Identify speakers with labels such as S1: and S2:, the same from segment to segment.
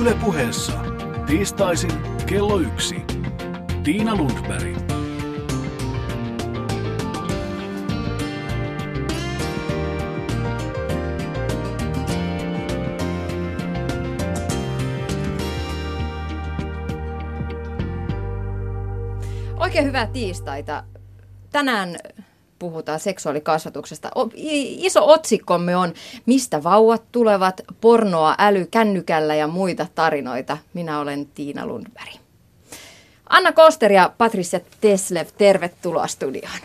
S1: Yle puheessa tiistaisin kello yksi. Tiina Lundberg.
S2: Oikein hyvää tiistaita. Tänään puhutaan seksuaalikasvatuksesta. Iso otsikkomme on Mistä vauvat tulevat, pornoa, äly, kännykällä ja muita tarinoita. Minä olen Tiina Lundberg. Anna Koster ja Patricia Teslev, tervetuloa studioon.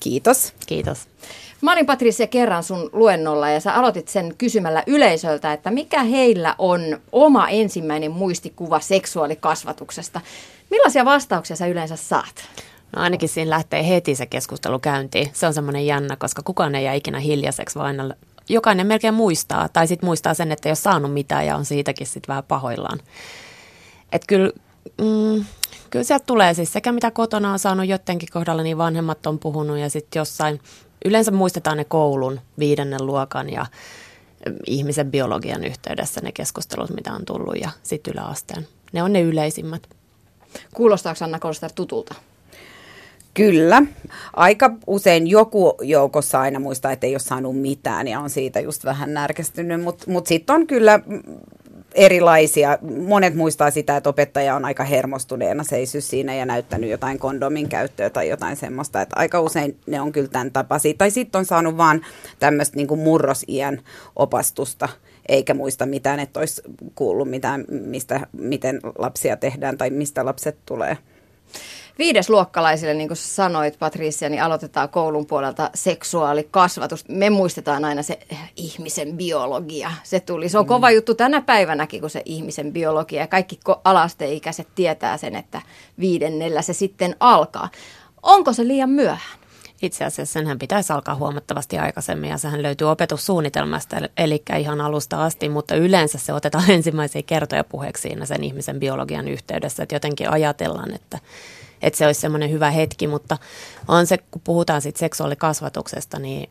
S3: Kiitos.
S4: Kiitos.
S2: Mä olin Patricia kerran sun luennolla ja sä aloitit sen kysymällä yleisöltä, että mikä heillä on oma ensimmäinen muistikuva seksuaalikasvatuksesta. Millaisia vastauksia sä yleensä saat?
S4: No ainakin siinä lähtee heti se keskustelu käyntiin. Se on semmoinen jännä, koska kukaan ei jää ikinä hiljaiseksi, vaan aina jokainen melkein muistaa. Tai sitten muistaa sen, että ei ole saanut mitään ja on siitäkin sitten vähän pahoillaan. Että kyllä, mm, kyllä sieltä tulee siis sekä mitä kotona on saanut jotenkin kohdalla, niin vanhemmat on puhunut ja sitten jossain, yleensä muistetaan ne koulun viidennen luokan ja ihmisen biologian yhteydessä ne keskustelut, mitä on tullut ja sitten yläasteen. Ne on ne yleisimmät.
S2: Kuulostaako Anna Kolster tutulta?
S3: Kyllä. Aika usein joku joukossa aina muistaa, että ei ole saanut mitään ja on siitä just vähän närkästynyt, mutta mut sitten on kyllä erilaisia. Monet muistaa sitä, että opettaja on aika hermostuneena seissyt siinä ja näyttänyt jotain kondomin käyttöä tai jotain semmoista. Että aika usein ne on kyllä tämän tapaisia. Tai sitten on saanut vaan tämmöistä niin murrosiän opastusta eikä muista mitään, että olisi kuullut mitään, mistä, miten lapsia tehdään tai mistä lapset tulee
S2: viidesluokkalaisille, niin kuin sanoit Patricia, niin aloitetaan koulun puolelta seksuaalikasvatus. Me muistetaan aina se ihmisen biologia. Se tuli. Se on mm. kova juttu tänä päivänäkin, kun se ihmisen biologia. Ja kaikki alasteikäiset tietää sen, että viidennellä se sitten alkaa. Onko se liian myöhään?
S4: Itse asiassa senhän pitäisi alkaa huomattavasti aikaisemmin ja sehän löytyy opetussuunnitelmasta, eli ihan alusta asti, mutta yleensä se otetaan ensimmäisiä kertoja puheeksi siinä sen ihmisen biologian yhteydessä, että jotenkin ajatellaan, että että se olisi semmoinen hyvä hetki, mutta on se, kun puhutaan siitä seksuaalikasvatuksesta, niin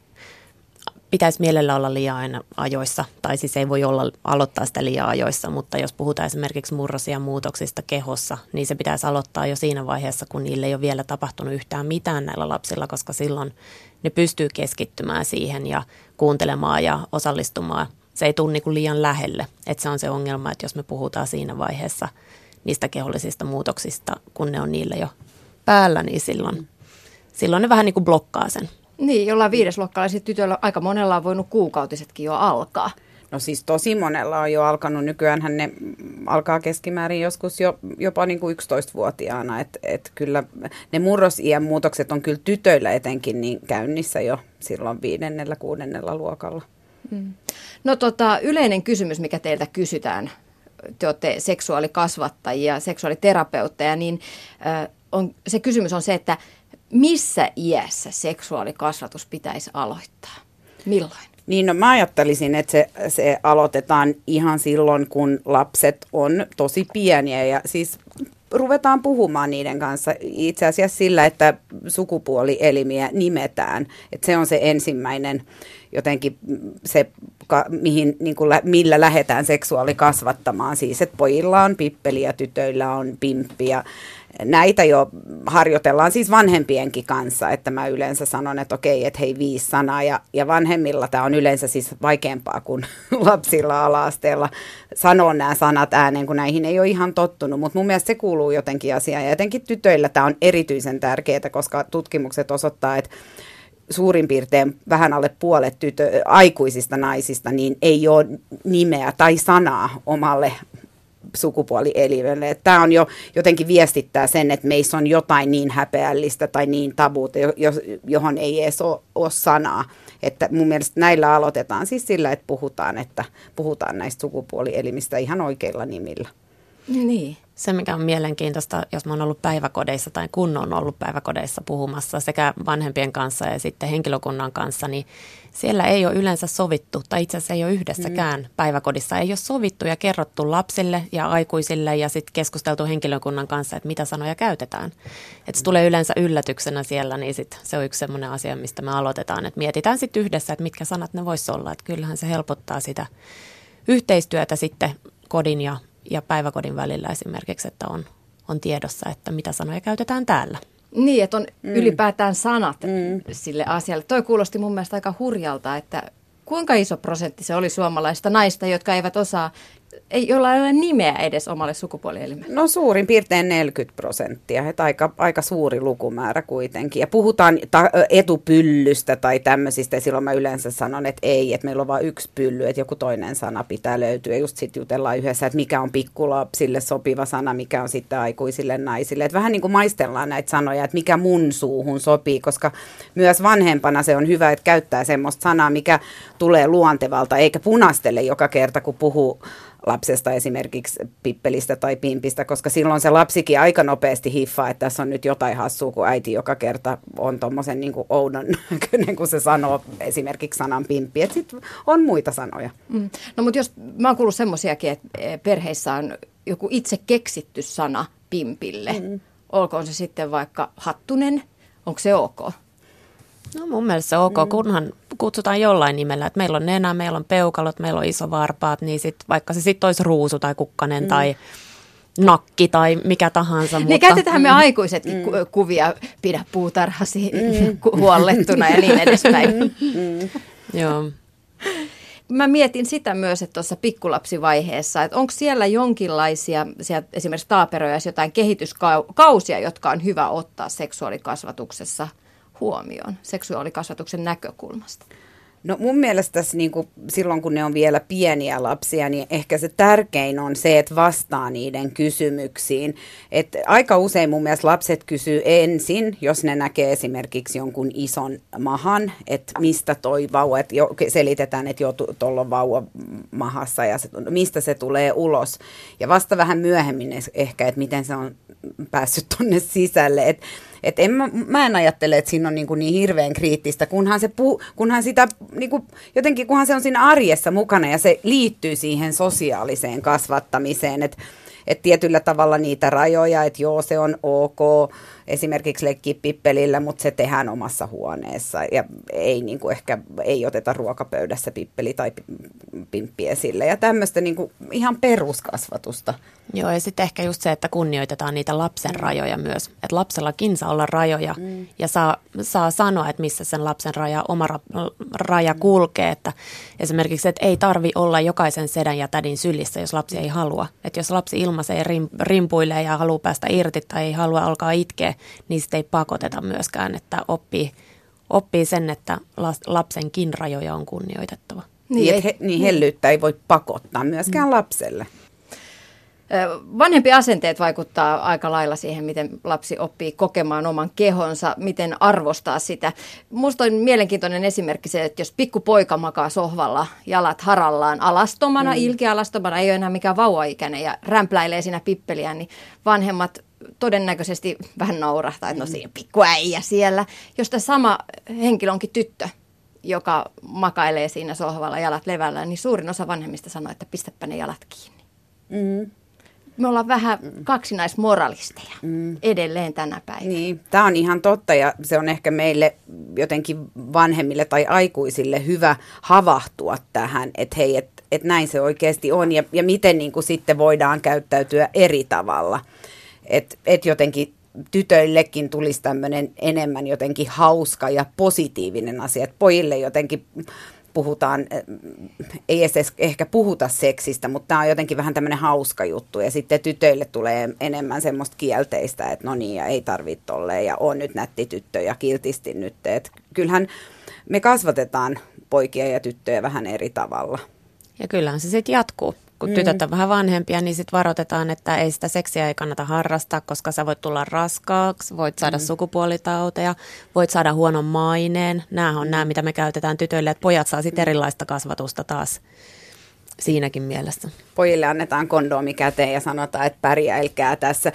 S4: pitäisi mielellä olla liian aina ajoissa, tai siis ei voi olla aloittaa sitä liian ajoissa, mutta jos puhutaan esimerkiksi murrosia muutoksista kehossa, niin se pitäisi aloittaa jo siinä vaiheessa, kun niille ei ole vielä tapahtunut yhtään mitään näillä lapsilla, koska silloin ne pystyy keskittymään siihen ja kuuntelemaan ja osallistumaan. Se ei tule niin liian lähelle, että se on se ongelma, että jos me puhutaan siinä vaiheessa – niistä kehollisista muutoksista, kun ne on niille jo päällä, niin silloin, silloin ne vähän niin kuin blokkaa sen.
S2: Niin, jollain viidesluokkalaisilla tytöillä aika monella on voinut kuukautisetkin jo alkaa.
S3: No siis tosi monella on jo alkanut. Nykyään ne alkaa keskimäärin joskus jo, jopa niin kuin 11-vuotiaana. Että et kyllä ne murrosiän muutokset on kyllä tytöillä etenkin niin käynnissä jo silloin viidennellä, kuudennella luokalla. Mm.
S2: No tota, yleinen kysymys, mikä teiltä kysytään te olette seksuaalikasvattajia, seksuaaliterapeutteja, niin on, se kysymys on se, että missä iässä seksuaalikasvatus pitäisi aloittaa? Milloin?
S3: Niin, no mä ajattelisin, että se, se aloitetaan ihan silloin, kun lapset on tosi pieniä ja siis ruvetaan puhumaan niiden kanssa itse asiassa sillä, että sukupuolielimiä nimetään. Että se on se ensimmäinen jotenkin se, mihin, niin kuin, millä lähdetään seksuaalikasvattamaan. Siis, että pojilla on pippeli ja tytöillä on pimppi ja näitä jo harjoitellaan siis vanhempienkin kanssa, että mä yleensä sanon, että okei, että hei viisi sanaa. Ja, ja vanhemmilla tämä on yleensä siis vaikeampaa kuin lapsilla ala-asteella sanoa nämä sanat ääneen, kun näihin ei ole ihan tottunut, mutta mun mielestä se kuuluu jotenkin asiaan. Ja jotenkin tytöillä tämä on erityisen tärkeää, koska tutkimukset osoittaa, että suurin piirtein vähän alle puolet tytö, aikuisista naisista niin ei ole nimeä tai sanaa omalle sukupuolielimelle. Tämä on jo jotenkin viestittää sen, että meissä on jotain niin häpeällistä tai niin tabuuta, johon ei edes ole, ole sanaa. Että mun mielestä näillä aloitetaan siis sillä, että puhutaan, että puhutaan näistä sukupuolielimistä ihan oikeilla nimillä.
S2: Niin
S4: se, mikä on mielenkiintoista, jos mä oon ollut päiväkodeissa tai kun on ollut päiväkodeissa puhumassa sekä vanhempien kanssa ja sitten henkilökunnan kanssa, niin siellä ei ole yleensä sovittu, tai itse asiassa ei ole yhdessäkään mm. päiväkodissa, ei ole sovittu ja kerrottu lapsille ja aikuisille ja sitten keskusteltu henkilökunnan kanssa, että mitä sanoja käytetään. Että se tulee yleensä yllätyksenä siellä, niin sit se on yksi sellainen asia, mistä me aloitetaan, että mietitään sitten yhdessä, että mitkä sanat ne vois olla, että kyllähän se helpottaa sitä yhteistyötä sitten kodin ja ja päiväkodin välillä esimerkiksi, että on, on tiedossa, että mitä sanoja käytetään täällä.
S2: Niin, että on mm. ylipäätään sanat mm. sille asialle. Toi kuulosti mun mielestä aika hurjalta, että kuinka iso prosentti se oli suomalaista naista, jotka eivät osaa ei, jolla ei ole nimeä edes omalle sukupuolielimelle?
S3: No suurin piirtein 40 prosenttia, että aika, aika suuri lukumäärä kuitenkin. Ja puhutaan ta- etupyllystä tai tämmöisistä, ja silloin mä yleensä sanon, että ei, että meillä on vain yksi pylly, että joku toinen sana pitää löytyä. Ja just sitten jutellaan yhdessä, että mikä on pikkulapsille sopiva sana, mikä on sitten aikuisille naisille. Että vähän niin kuin maistellaan näitä sanoja, että mikä mun suuhun sopii, koska myös vanhempana se on hyvä, että käyttää semmoista sanaa, mikä tulee luontevalta, eikä punastele joka kerta, kun puhuu lapsesta esimerkiksi pippelistä tai pimpistä, koska silloin se lapsikin aika nopeasti hiffaa, että tässä on nyt jotain hassua, kun äiti joka kerta on tuommoisen niin oudon näköinen, kun se sanoo esimerkiksi sanan pimppi. Että sitten on muita sanoja.
S2: Mm. No mutta jos, mä oon kuullut semmoisiakin, että perheissä on joku itse keksitty sana pimpille. Mm. Olkoon se sitten vaikka hattunen, onko se ok?
S4: No mun mielestä se ok, mm. kunhan kutsutaan jollain nimellä. Että meillä on nenä, meillä on peukalot, meillä on iso varpaat, niin sit, vaikka se sitten olisi ruusu tai kukkanen mm. tai nakki tai mikä tahansa.
S2: Niin mutta, käytetään me mm. aikuisetkin mm. kuvia, pidä puutarhasi mm. huollettuna ja niin edespäin. Mm.
S4: Joo.
S2: Mä mietin sitä myös, että tuossa pikkulapsivaiheessa, että onko siellä jonkinlaisia, siellä esimerkiksi taaperoja, jotain kehityskausia, jotka on hyvä ottaa seksuaalikasvatuksessa – huomioon seksuaalikasvatuksen näkökulmasta?
S3: No mun mielestä tässä niin kuin, silloin, kun ne on vielä pieniä lapsia, niin ehkä se tärkein on se, että vastaa niiden kysymyksiin. Et aika usein mun mielestä lapset kysyy ensin, jos ne näkee esimerkiksi jonkun ison mahan, että mistä toi vauva, että jo, selitetään, että jo tuolla on vauva mahassa ja se, mistä se tulee ulos. Ja vasta vähän myöhemmin ehkä, että miten se on päässyt tonne sisälle. Että et en, mä, mä en ajattele, että siinä on niin, kuin niin hirveän kriittistä, kunhan, se pu, kunhan sitä niin kuin, jotenkin kunhan se on siinä arjessa mukana ja se liittyy siihen sosiaaliseen kasvattamiseen, että et tietyllä tavalla niitä rajoja, että joo se on ok, esimerkiksi leikkiä pippelillä, mutta se tehdään omassa huoneessa. Ja ei niin kuin ehkä ei oteta ruokapöydässä pippeli tai pimppi esille ja tämmöistä niin kuin ihan peruskasvatusta.
S4: Joo ja sitten ehkä just se, että kunnioitetaan niitä lapsen mm. rajoja myös, että lapsellakin saa olla rajoja mm. ja saa, saa sanoa, että missä sen lapsen raja, oma ra- raja mm. kulkee, että esimerkiksi, että ei tarvi olla jokaisen sedän ja tädin sylissä, jos lapsi ei halua, että jos lapsi ilmaisee rim, rimpuilee ja haluaa päästä irti tai ei halua alkaa itkeä, niin sitä ei pakoteta myöskään, että oppii, oppii sen, että lapsenkin rajoja on kunnioitettava.
S3: Niin, niin, he, niin hellyyttä ei voi pakottaa myöskään mm. lapselle.
S2: Vanhempi asenteet vaikuttaa aika lailla siihen, miten lapsi oppii kokemaan oman kehonsa, miten arvostaa sitä. Minusta on mielenkiintoinen esimerkki se, että jos pikkupoika makaa sohvalla, jalat harallaan alastomana, mm. ilkealastomana, ei ole enää mikään vauvaikäinen ja rämpläilee siinä pippeliä, niin vanhemmat todennäköisesti vähän naurahtaa, että no siinä pikkuäijä siellä. Jos tämä sama henkilö onkin tyttö, joka makailee siinä sohvalla jalat levällä, niin suurin osa vanhemmista sanoo, että pistäpä ne jalat kiinni. Mm. Me ollaan vähän kaksinaismoralisteja mm. edelleen tänä päivänä.
S3: Niin, tämä on ihan totta ja se on ehkä meille jotenkin vanhemmille tai aikuisille hyvä havahtua tähän, että hei, että et näin se oikeasti on ja, ja miten niin kuin sitten voidaan käyttäytyä eri tavalla. Että et jotenkin tytöillekin tulisi tämmöinen enemmän jotenkin hauska ja positiivinen asia, että pojille jotenkin puhutaan, eh, ei edes ehkä puhuta seksistä, mutta tämä on jotenkin vähän tämmöinen hauska juttu. Ja sitten tytöille tulee enemmän semmoista kielteistä, että no niin, ja ei tarvitse tolleen, ja on nyt nätti tyttö, ja kiltisti nyt. Et kyllähän me kasvatetaan poikia ja tyttöjä vähän eri tavalla.
S4: Ja kyllähän se sitten jatkuu kun mm. tytöt on vähän vanhempia, niin sitten varoitetaan, että ei sitä seksiä ei kannata harrastaa, koska sä voit tulla raskaaksi, voit saada mm. sukupuolitauteja, voit saada huonon maineen. Nämä on nämä, mitä me käytetään tytöille, että pojat saa sitten erilaista kasvatusta taas siinäkin mielessä.
S3: Pojille annetaan kondoomi käteen ja sanotaan, että pärjäilkää tässä.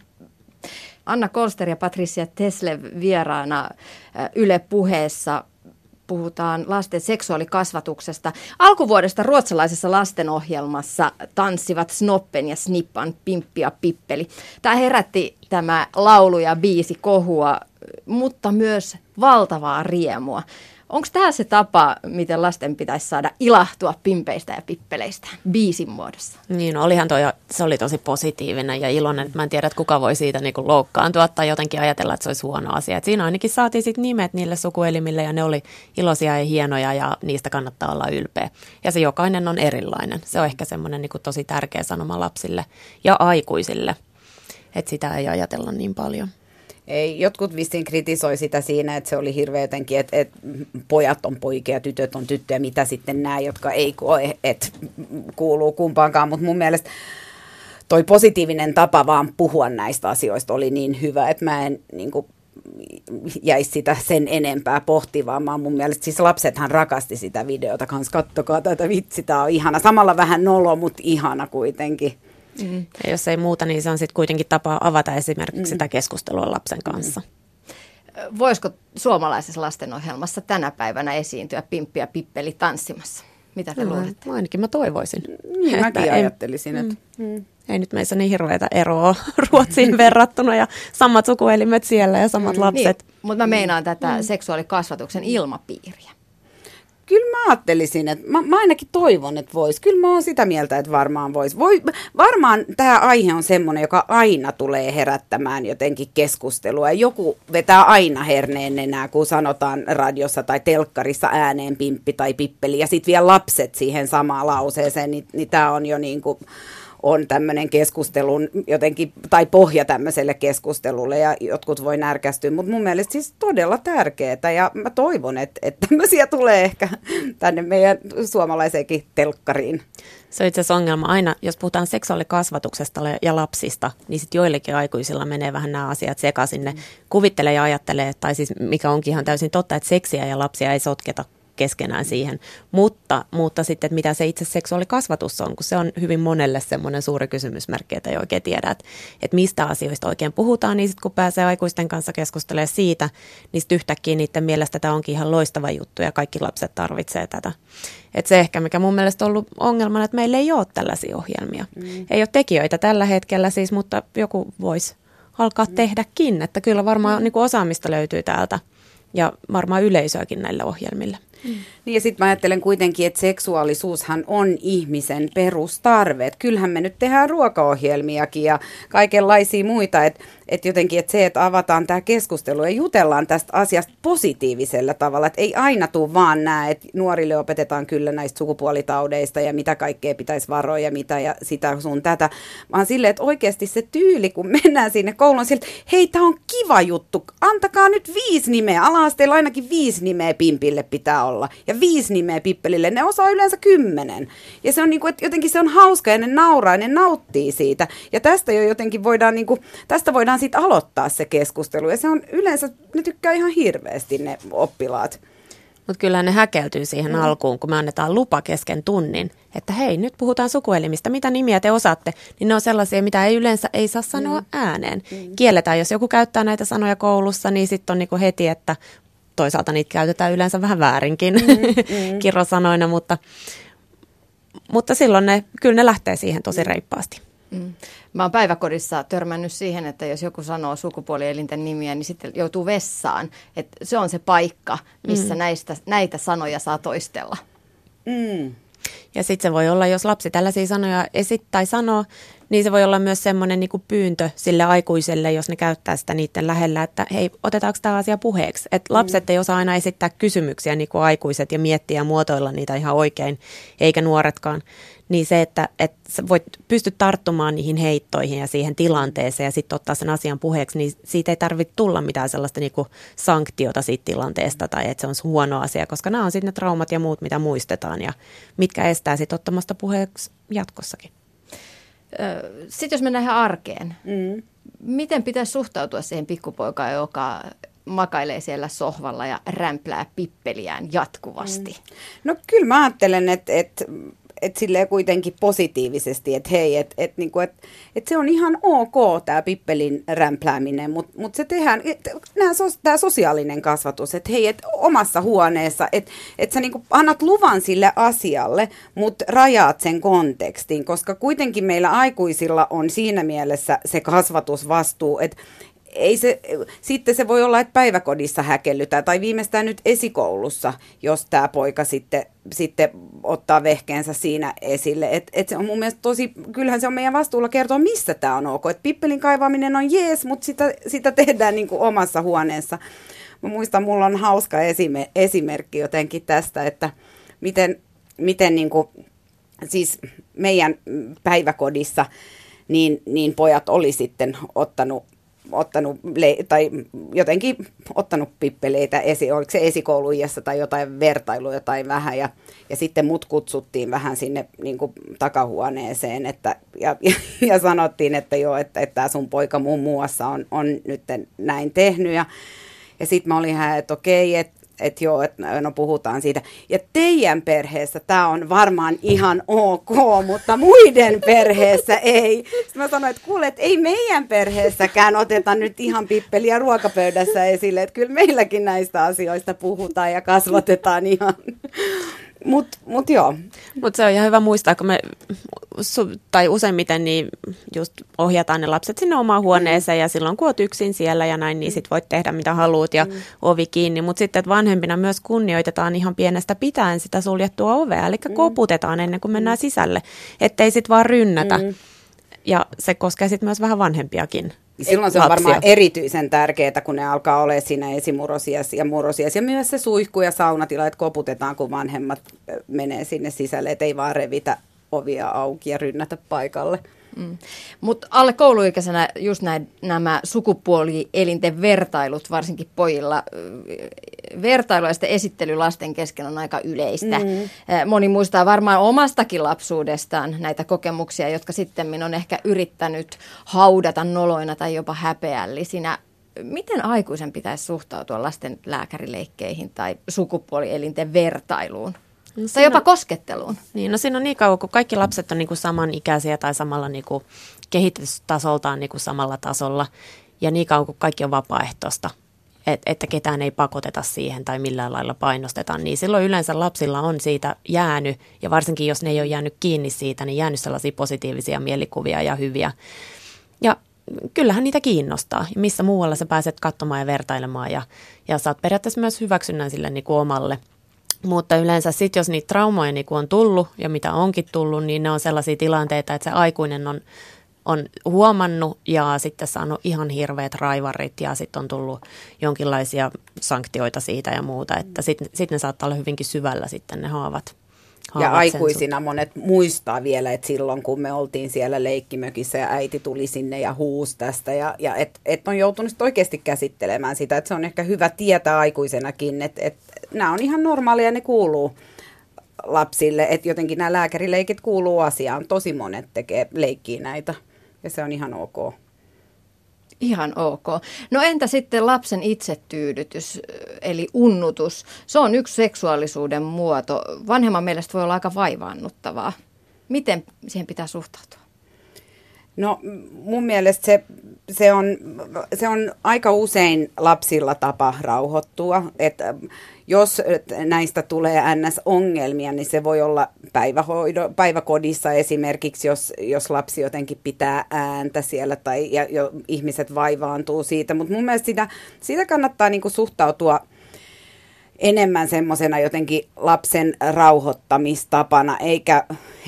S2: Anna Kolster ja Patricia Tesle vieraana Yle puheessa puhutaan lasten seksuaalikasvatuksesta. Alkuvuodesta ruotsalaisessa lastenohjelmassa tanssivat Snoppen ja Snippan Pimppi ja Pippeli. Tämä herätti tämä laulu ja biisi kohua, mutta myös valtavaa riemua. Onko tämä se tapa, miten lasten pitäisi saada ilahtua pimpeistä ja pippeleistä biisin muodossa?
S4: Niin, no olihan toi, se oli tosi positiivinen ja iloinen. Mä en tiedä, että kuka voi siitä niinku loukkaantua tai jotenkin ajatella, että se olisi huono asia. Et siinä ainakin saatiin sit nimet niille sukuelimille ja ne oli iloisia ja hienoja ja niistä kannattaa olla ylpeä. Ja se jokainen on erilainen. Se on ehkä semmoinen niinku tosi tärkeä sanoma lapsille ja aikuisille, että sitä ei ajatella niin paljon.
S3: Ei, jotkut vissiin kritisoi sitä siinä, että se oli hirveä jotenkin, että, että pojat on poikia, tytöt on tyttöjä, mitä sitten nämä, jotka ei koe, että kuuluu kumpaankaan, mutta mun mielestä toi positiivinen tapa vaan puhua näistä asioista oli niin hyvä, että mä en niin kuin, jäisi sitä sen enempää pohtivaa. Mä mun mielestä siis lapsethan rakasti sitä videota kans. Kattokaa tätä vitsi, tää on ihana. Samalla vähän nolo, mutta ihana kuitenkin.
S4: Mm. Ja jos ei muuta, niin se on sitten kuitenkin tapa avata esimerkiksi mm. sitä keskustelua lapsen kanssa.
S2: Mm. Voisiko suomalaisessa lastenohjelmassa tänä päivänä esiintyä pimppi ja pippeli tanssimassa? Mitä te no, luulette?
S4: Ainakin mä toivoisin.
S3: Niin, että mäkin ajattelisin, että... Mm.
S4: Mm. Ei nyt meissä niin hirveätä eroa Ruotsiin verrattuna ja samat sukuelimet siellä ja samat mm, lapset.
S2: Niin, mutta mä meinaan tätä mm. seksuaalikasvatuksen ilmapiiriä
S3: kyllä mä ajattelisin, että mä, mä ainakin toivon, että vois. Kyllä mä oon sitä mieltä, että varmaan vois. Voi, varmaan tämä aihe on semmoinen, joka aina tulee herättämään jotenkin keskustelua. Joku vetää aina herneen nenää, kun sanotaan radiossa tai telkkarissa ääneen pimppi tai pippeli. Ja sitten vielä lapset siihen samaan lauseeseen, niin, niin tämä on jo niin kuin on tämmöinen keskustelun jotenkin, tai pohja tämmöiselle keskustelulle ja jotkut voi närkästyä, mutta mun mielestä siis todella tärkeää ja mä toivon, että, että tämmöisiä tulee ehkä tänne meidän suomalaiseenkin telkkariin.
S4: Se on itse asiassa ongelma aina, jos puhutaan seksuaalikasvatuksesta ja lapsista, niin sitten joillekin aikuisilla menee vähän nämä asiat sekaisin. Ne kuvittelee ja ajattelee, tai siis mikä onkin ihan täysin totta, että seksiä ja lapsia ei sotketa keskenään siihen. Mutta, mutta sitten, että mitä se itse seksuaalikasvatus on, kun se on hyvin monelle semmoinen suuri kysymysmerkki, että ei oikein tiedä, että, että mistä asioista oikein puhutaan, niin sitten kun pääsee aikuisten kanssa keskustelemaan siitä, niin sitten yhtäkkiä niiden mielestä tämä onkin ihan loistava juttu ja kaikki lapset tarvitsee tätä. Et se ehkä, mikä mun mielestä on ollut ongelmana, että meillä ei ole tällaisia ohjelmia. Mm. Ei ole tekijöitä tällä hetkellä siis, mutta joku voisi alkaa mm. tehdäkin, että kyllä varmaan mm. niin kuin osaamista löytyy täältä ja varmaan yleisöäkin näille ohjelmille.
S3: Mm. Niin ja sitten mä ajattelen kuitenkin, että seksuaalisuushan on ihmisen perustarve. Et kyllähän me nyt tehdään ruokaohjelmiakin ja kaikenlaisia muita. Että et jotenkin että se, että avataan tämä keskustelu ja jutellaan tästä asiasta positiivisella tavalla. Että ei aina tule vaan näe, että nuorille opetetaan kyllä näistä sukupuolitaudeista ja mitä kaikkea pitäisi varoja ja mitä ja sitä sun tätä. Vaan silleen, että oikeasti se tyyli, kun mennään sinne kouluun, siltä, hei, tämä on kiva juttu. Antakaa nyt viisi nimeä. Ala-asteella ainakin viisi nimeä pimpille pitää olla. Ja viisi nimeä pippelille. Ne osaa yleensä kymmenen. Ja se on niin kuin, että jotenkin se on hauska ja ne nauraa ja ne nauttii siitä. Ja tästä jo jotenkin voidaan, niin kuin, tästä voidaan sitten aloittaa se keskustelu. Ja se on yleensä, ne tykkää ihan hirveästi ne oppilaat.
S4: Mutta kyllä ne häkeltyy siihen mm. alkuun, kun me annetaan lupa kesken tunnin, että hei, nyt puhutaan sukuelimistä, mitä nimiä te osaatte, niin ne on sellaisia, mitä ei yleensä ei saa sanoa mm. ääneen. Mm. Kielletään, jos joku käyttää näitä sanoja koulussa, niin sitten on niinku heti, että toisaalta niitä käytetään yleensä vähän väärinkin mm. Mm. kirosanoina, mutta, mutta silloin ne, kyllä ne lähtee siihen tosi reippaasti. Mm.
S2: Mä oon päiväkodissa törmännyt siihen, että jos joku sanoo sukupuolielinten nimiä, niin sitten joutuu vessaan. Että se on se paikka, missä mm. näistä, näitä sanoja saa toistella.
S4: Mm. Ja sitten se voi olla, jos lapsi tällaisia sanoja esittää tai sanoo, niin se voi olla myös semmoinen niin pyyntö sille aikuiselle, jos ne käyttää sitä niiden lähellä, että hei, otetaanko tämä asia puheeksi? Että lapset mm. ei osaa aina esittää kysymyksiä niin kuin aikuiset ja miettiä ja muotoilla niitä ihan oikein, eikä nuoretkaan. Niin se, että, että voit pysty tarttumaan niihin heittoihin ja siihen tilanteeseen ja sitten ottaa sen asian puheeksi, niin siitä ei tarvitse tulla mitään sellaista niin kuin sanktiota siitä tilanteesta tai että se on huono asia, koska nämä on sitten ne traumat ja muut, mitä muistetaan ja mitkä estää sitten ottamasta puheeksi jatkossakin.
S2: Sitten jos mennään ihan arkeen, mm. miten pitäisi suhtautua siihen pikkupoikaan, joka makailee siellä sohvalla ja rämplää pippeliään jatkuvasti? Mm.
S3: No kyllä mä ajattelen, että, että et silleen kuitenkin positiivisesti, että hei, että et, niinku, et, et se on ihan ok tämä pippelin rämplääminen, mutta mut se tehdään, tämä sosiaalinen kasvatus, että hei, et omassa huoneessa, että et sä niinku annat luvan sille asialle, mutta rajaat sen kontekstin, koska kuitenkin meillä aikuisilla on siinä mielessä se kasvatusvastuu, että ei se, sitten se voi olla, että päiväkodissa häkellytään tai viimeistään nyt esikoulussa, jos tämä poika sitten, sitten ottaa vehkeensä siinä esille. Et, et se on mun mielestä tosi, kyllähän se on meidän vastuulla kertoa, missä tämä on ok. Et pippelin kaivaminen on jees, mutta sitä, sitä tehdään niin kuin omassa huoneessa. Mä muistan, mulla on hauska esime, esimerkki jotenkin tästä, että miten, miten niin kuin, siis meidän päiväkodissa niin, niin pojat oli sitten ottanut ottanut le- tai jotenkin ottanut pippeleitä, esi- oliko se esikouluijassa tai jotain vertailua jotain vähän ja, ja sitten mut kutsuttiin vähän sinne niin kuin takahuoneeseen että, ja, ja, ja sanottiin, että joo, että, että sun poika muun muassa on, on nyt näin tehnyt ja, ja sitten mä olin hän, että okei, että että joo, että no puhutaan siitä. Ja teidän perheessä tämä on varmaan ihan ok, mutta muiden perheessä ei. Sitten mä sanoin, että kuule, että ei meidän perheessäkään oteta nyt ihan pippeliä ruokapöydässä esille, että kyllä meilläkin näistä asioista puhutaan ja kasvatetaan ihan mutta mut joo.
S4: Mutta se on ihan hyvä muistaa, kun me, su, tai useimmiten niin just ohjataan ne lapset sinne omaan huoneeseen mm. ja silloin kun oot yksin siellä ja näin, niin sit voit tehdä mitä haluat ja mm. ovi kiinni. Mutta sitten, että vanhempina myös kunnioitetaan ihan pienestä pitäen sitä suljettua ovea, eli mm. koputetaan ennen kuin mennään mm. sisälle, ettei sit vaan rynnätä. Mm. Ja se koskee sitten myös vähän vanhempiakin
S3: Silloin se on lapsia. varmaan erityisen tärkeää, kun ne alkaa olla siinä esimurosias ja murosias. Ja myös se suihku ja saunatila, että koputetaan, kun vanhemmat menee sinne sisälle, että ei vaan revitä ovia auki ja rynnätä paikalle. Mm.
S2: Mutta alle kouluikäisenä just näin, nämä sukupuolielinten vertailut, varsinkin pojilla, vertailu ja esittely lasten kesken on aika yleistä. Mm. Moni muistaa varmaan omastakin lapsuudestaan näitä kokemuksia, jotka sitten on ehkä yrittänyt haudata noloina tai jopa häpeällisinä. Miten aikuisen pitäisi suhtautua lasten lääkärileikkeihin tai sukupuolielinten vertailuun? No tai jopa kosketteluun.
S4: Niin, no siinä on niin kauan, kun kaikki lapset on niin kuin samanikäisiä tai samalla niin kuin kehitystasoltaan niin kuin samalla tasolla. Ja niin kauan, kun kaikki on vapaaehtoista, et, että ketään ei pakoteta siihen tai millään lailla painostetaan, niin silloin yleensä lapsilla on siitä jäänyt, ja varsinkin jos ne ei ole jäänyt kiinni siitä, niin jäänyt sellaisia positiivisia mielikuvia ja hyviä. Ja kyllähän niitä kiinnostaa, ja missä muualla sä pääset katsomaan ja vertailemaan, ja, ja saat periaatteessa myös hyväksynnän sille niin kuin omalle – mutta yleensä sitten, jos niitä traumoja niin on tullut ja mitä onkin tullut, niin ne on sellaisia tilanteita, että se aikuinen on, on huomannut ja sitten saanut ihan hirveät raivarit ja sitten on tullut jonkinlaisia sanktioita siitä ja muuta. Että sitten sit ne saattaa olla hyvinkin syvällä sitten ne haavat.
S3: Ja aikuisina monet muistaa vielä, että silloin kun me oltiin siellä leikkimökissä ja äiti tuli sinne ja huusi tästä. Ja, ja että et on joutunut oikeasti käsittelemään sitä. Että se on ehkä hyvä tietää aikuisenakin, että et, nämä on ihan normaalia, ne kuuluu lapsille. Että jotenkin nämä lääkärileikit kuuluu asiaan. Tosi monet tekee leikkiä näitä ja se on ihan ok.
S2: Ihan ok. No entä sitten lapsen itsetyydytys, eli unnutus? Se on yksi seksuaalisuuden muoto. Vanhemman mielestä voi olla aika vaivaannuttavaa. Miten siihen pitää suhtautua?
S3: No mun mielestä se, se, on, se on aika usein lapsilla tapa rauhoittua. Että jos näistä tulee NS-ongelmia, niin se voi olla päivähoido, päiväkodissa esimerkiksi, jos, jos lapsi jotenkin pitää ääntä siellä tai ja, jo, ihmiset vaivaantuu siitä. Mutta mun mielestä sitä, sitä kannattaa niinku suhtautua enemmän semmoisena jotenkin lapsen rauhoittamistapana, eikä,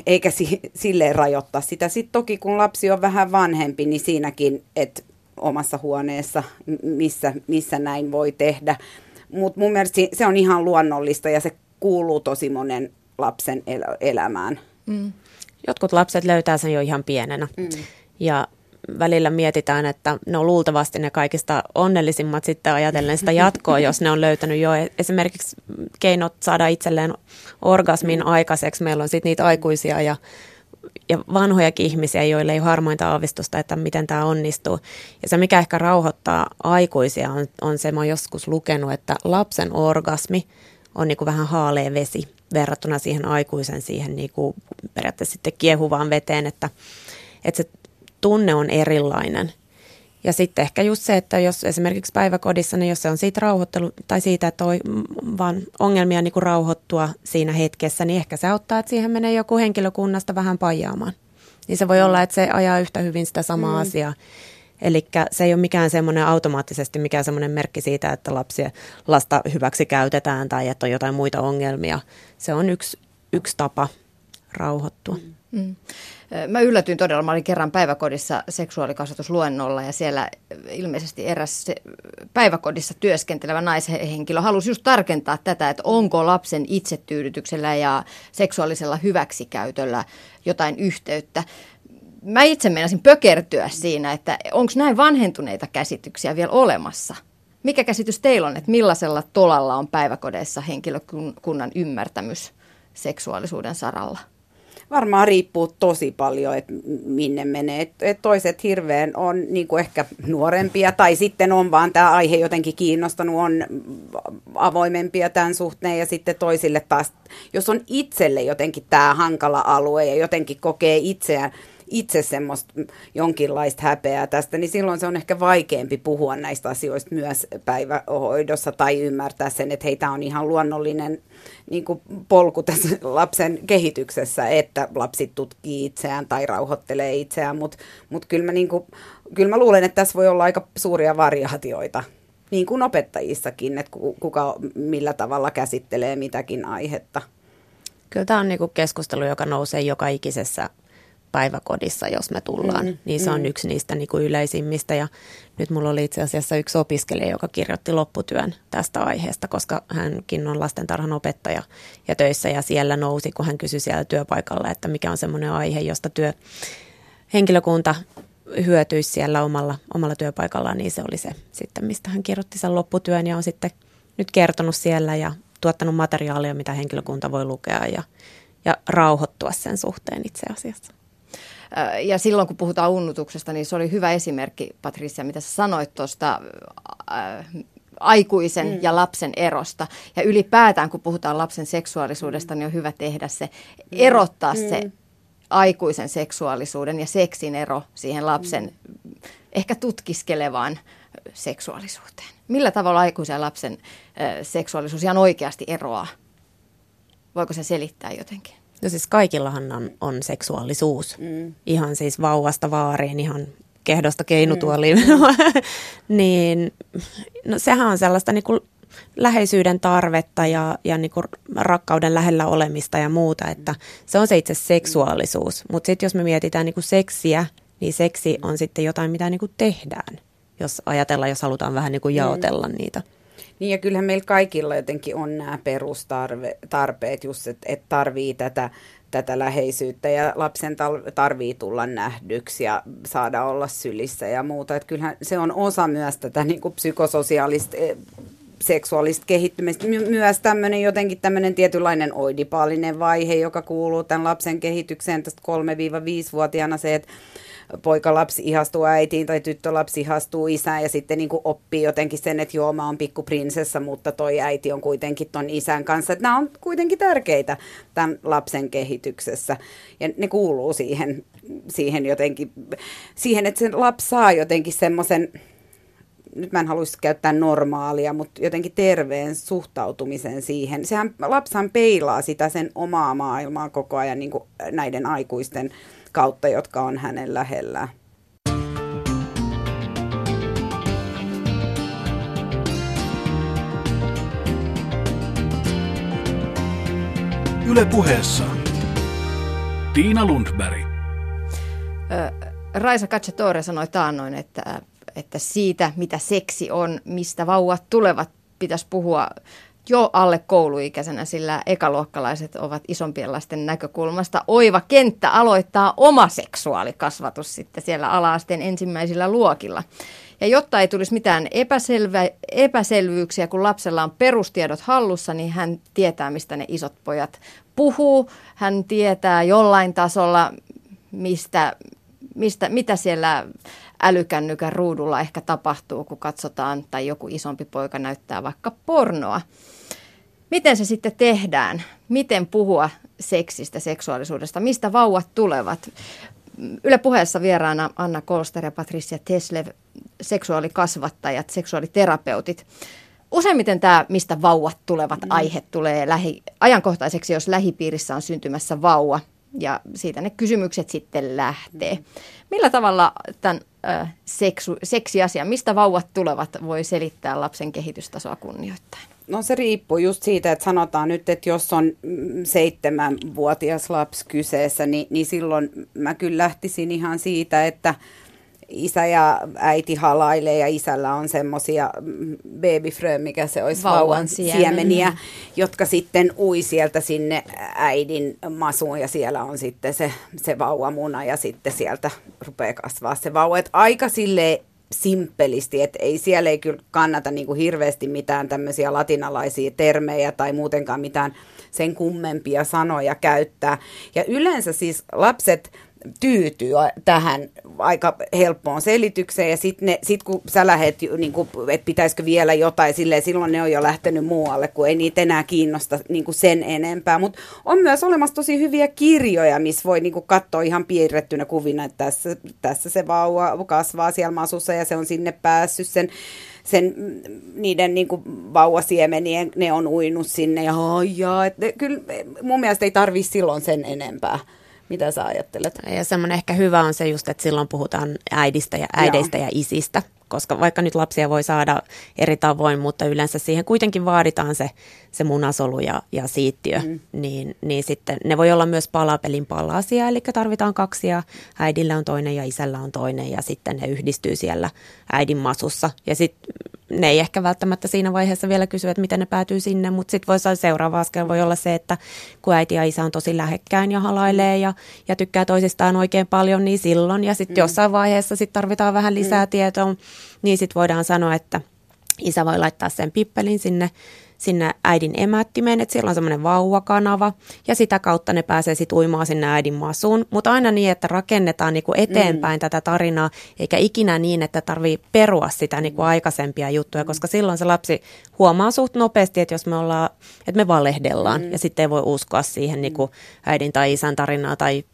S3: eikä si, silleen rajoittaa sitä. Sitten toki kun lapsi on vähän vanhempi, niin siinäkin, että omassa huoneessa, missä, missä näin voi tehdä. Mutta mun mielestä se on ihan luonnollista ja se kuuluu tosi monen lapsen el- elämään. Mm.
S4: Jotkut lapset löytää sen jo ihan pienenä. Mm. Ja välillä mietitään, että ne on luultavasti ne kaikista onnellisimmat sitten ajatellen sitä jatkoa, jos ne on löytänyt jo e- esimerkiksi keinot saada itselleen orgasmin aikaiseksi. Meillä on sitten niitä aikuisia ja ja vanhojakin ihmisiä, joille ei ole harmointa aavistusta, että miten tämä onnistuu. Ja se, mikä ehkä rauhoittaa aikuisia, on, on se, mä oon joskus lukenut, että lapsen orgasmi on niin kuin vähän haalea vesi verrattuna siihen aikuisen siihen niin kuin periaatteessa sitten kiehuvaan veteen, että, että se tunne on erilainen. Ja sitten ehkä just se, että jos esimerkiksi päiväkodissa, niin jos se on siitä rauhoittelu tai siitä, että on vaan ongelmia niin kuin rauhoittua siinä hetkessä, niin ehkä se auttaa, että siihen menee joku henkilökunnasta vähän pajaamaan. Niin se voi mm. olla, että se ajaa yhtä hyvin sitä samaa mm. asiaa. Eli se ei ole mikään semmoinen automaattisesti mikään semmoinen merkki siitä, että lapsia, lasta hyväksi käytetään tai että on jotain muita ongelmia. Se on yksi, yksi tapa rauhoittua. Mm.
S2: Mä yllätyin todella, mä olin kerran päiväkodissa seksuaalikasvatusluennolla ja siellä ilmeisesti eräs päiväkodissa työskentelevä naishenkilö halusi just tarkentaa tätä, että onko lapsen itsetyydytyksellä ja seksuaalisella hyväksikäytöllä jotain yhteyttä. Mä itse meinasin pökertyä siinä, että onko näin vanhentuneita käsityksiä vielä olemassa. Mikä käsitys teillä on, että millaisella tolalla on päiväkodeissa henkilökunnan ymmärtämys seksuaalisuuden saralla?
S3: Varmaan riippuu tosi paljon, että minne menee. Et, et toiset hirveän on niin kuin ehkä nuorempia tai sitten on vaan tämä aihe jotenkin kiinnostanut, on avoimempia tämän suhteen ja sitten toisille taas, jos on itselle jotenkin tämä hankala alue ja jotenkin kokee itseään itse semmoista jonkinlaista häpeää tästä, niin silloin se on ehkä vaikeampi puhua näistä asioista myös päivähoidossa tai ymmärtää sen, että heitä on ihan luonnollinen niin kuin polku tässä lapsen kehityksessä, että lapsi tutkii itseään tai rauhoittelee itseään, mutta mut kyllä, niin kyllä mä luulen, että tässä voi olla aika suuria variaatioita niin kuin opettajissakin, että kuka millä tavalla käsittelee mitäkin aihetta.
S4: Kyllä tämä on niin keskustelu, joka nousee joka ikisessä päiväkodissa, jos me tullaan. Mm, niin se on mm. yksi niistä niin kuin yleisimmistä. Ja nyt mulla oli itse asiassa yksi opiskelija, joka kirjoitti lopputyön tästä aiheesta, koska hänkin on lastentarhan opettaja ja töissä. Ja siellä nousi, kun hän kysyi siellä työpaikalla, että mikä on semmoinen aihe, josta työ, henkilökunta hyötyisi siellä omalla, omalla työpaikallaan, niin se oli se sitten, mistä hän kirjoitti sen lopputyön ja on sitten nyt kertonut siellä ja tuottanut materiaalia, mitä henkilökunta voi lukea ja, ja rauhoittua sen suhteen itse asiassa.
S2: Ja silloin kun puhutaan unnutuksesta, niin se oli hyvä esimerkki, Patricia, mitä sä sanoit tuosta aikuisen mm. ja lapsen erosta. Ja ylipäätään, kun puhutaan lapsen seksuaalisuudesta, niin on hyvä tehdä se, erottaa mm. se aikuisen seksuaalisuuden ja seksin ero siihen lapsen mm. ehkä tutkiskelevaan seksuaalisuuteen. Millä tavalla aikuisen ja lapsen seksuaalisuus ihan oikeasti eroaa? Voiko se selittää jotenkin?
S4: No siis kaikillahan on, on seksuaalisuus. Mm. Ihan siis vauvasta vaariin, ihan kehdosta keinutuoliin. Mm. niin no sehän on sellaista niin kuin läheisyyden tarvetta ja, ja niin kuin rakkauden lähellä olemista ja muuta, että se on se itse seksuaalisuus. Mutta sitten jos me mietitään niin kuin seksiä, niin seksi on sitten jotain, mitä niin kuin tehdään, jos ajatellaan, jos halutaan vähän niin kuin jaotella mm. niitä.
S3: Niin ja kyllähän meillä kaikilla jotenkin on nämä perustarpeet, just että et tarvii tätä, tätä läheisyyttä ja lapsen tarvii tulla nähdyksi ja saada olla sylissä ja muuta. Että kyllähän se on osa myös tätä niin kuin psykososiaalista eh, seksuaalista kehittymistä. My- myös tämmöinen jotenkin tämmöinen tietynlainen oidipaalinen vaihe, joka kuuluu tämän lapsen kehitykseen tästä 3-5-vuotiaana se, että poikalapsi ihastuu äitiin tai tyttölapsi ihastuu isään ja sitten niin kuin oppii jotenkin sen, että joo mä oon pikkuprinsessa, mutta toi äiti on kuitenkin ton isän kanssa. Että nämä on kuitenkin tärkeitä tämän lapsen kehityksessä ja ne kuuluu siihen, siihen jotenkin, siihen, että sen lapsi saa jotenkin semmoisen nyt mä en haluaisi käyttää normaalia, mutta jotenkin terveen suhtautumisen siihen. Sehän lapshan peilaa sitä sen omaa maailmaa koko ajan niin kuin näiden aikuisten kautta, jotka on hänen lähellä.
S1: Yle puheessa. Tiina Lundberg.
S2: Raisa Katsetore sanoi taannoin, että, että siitä, mitä seksi on, mistä vauvat tulevat, pitäisi puhua jo alle kouluikäisenä, sillä ekaluokkalaiset ovat isompien lasten näkökulmasta oiva kenttä aloittaa oma seksuaalikasvatus sitten siellä alaasteen ensimmäisillä luokilla. Ja jotta ei tulisi mitään epäselvä, epäselvyyksiä, kun lapsella on perustiedot hallussa, niin hän tietää, mistä ne isot pojat puhuu. Hän tietää jollain tasolla, mistä, mistä, mitä siellä älykännykän ruudulla ehkä tapahtuu, kun katsotaan tai joku isompi poika näyttää vaikka pornoa. Miten se sitten tehdään? Miten puhua seksistä, seksuaalisuudesta? Mistä vauvat tulevat? Yle puheessa vieraana Anna Kolster ja Patricia Teslev, seksuaalikasvattajat, seksuaaliterapeutit. Useimmiten tämä, mistä vauvat tulevat, mm. aihe tulee lähi, ajankohtaiseksi, jos lähipiirissä on syntymässä vauva. Ja siitä ne kysymykset sitten lähtee. Mm. Millä tavalla tämän ö, seksu, seksiasia, mistä vauvat tulevat, voi selittää lapsen kehitystasoa kunnioittain?
S3: No se riippuu just siitä, että sanotaan nyt, että jos on mm, seitsemänvuotias lapsi kyseessä, niin, niin silloin mä kyllä lähtisin ihan siitä, että isä ja äiti halailee ja isällä on semmoisia mm, babyfrö, mikä se olisi vauvan, vauvan siemeniä, mm. jotka sitten ui sieltä sinne äidin masuun ja siellä on sitten se, se vauvamuna ja sitten sieltä rupeaa kasvaa se vauva. Et aika silleen simppelisti, että ei siellä ei kyllä kannata niin kuin hirveästi mitään tämmöisiä latinalaisia termejä tai muutenkaan mitään sen kummempia sanoja käyttää. Ja yleensä siis lapset tyytyy tähän aika helppoon selitykseen ja sitten sit kun sä lähet, niin että pitäisikö vielä jotain, silleen, silloin ne on jo lähtenyt muualle, kun ei niitä enää kiinnosta niin sen enempää. Mutta on myös olemassa tosi hyviä kirjoja, missä voi niin katsoa ihan piirrettynä kuvina, että tässä, tässä se vauva kasvaa siellä masussa ja se on sinne päässyt sen sen, niiden niin kuin vauvasiemenien, ne on uinut sinne ja. Että kyllä mun mielestä ei tarvii silloin sen enempää. Mitä sä ajattelet?
S4: Ja semmoinen ehkä hyvä on se just, että silloin puhutaan äidistä ja äideistä Joo. ja isistä, koska vaikka nyt lapsia voi saada eri tavoin, mutta yleensä siihen kuitenkin vaaditaan se, se munasolu ja, ja siittiö, mm. niin, niin sitten ne voi olla myös palapelin palasia, eli tarvitaan kaksi ja äidillä on toinen ja isällä on toinen ja sitten ne yhdistyy siellä äidin masussa. Ja sitten ne ei ehkä välttämättä siinä vaiheessa vielä kysy, että miten ne päätyy sinne, mutta sitten voi seuraava askel voi olla se, että kun äiti ja isä on tosi lähekkäin ja halailee ja, ja tykkää toisistaan oikein paljon, niin silloin ja sitten mm. jossain vaiheessa sit tarvitaan vähän lisää mm. tietoa, niin sitten voidaan sanoa, että isä voi laittaa sen pippelin sinne sinne äidin emättimeen, että siellä on semmoinen vauvakanava ja sitä kautta ne pääsee sitten uimaan sinne äidin masuun. Mutta aina niin, että rakennetaan niinku eteenpäin mm. tätä tarinaa, eikä ikinä niin, että tarvii perua sitä niinku aikaisempia juttuja, koska silloin se lapsi huomaa suht nopeasti, että jos me ollaan, että me valehdellaan mm. ja sitten ei voi uskoa siihen niinku äidin tai isän tarinaa tai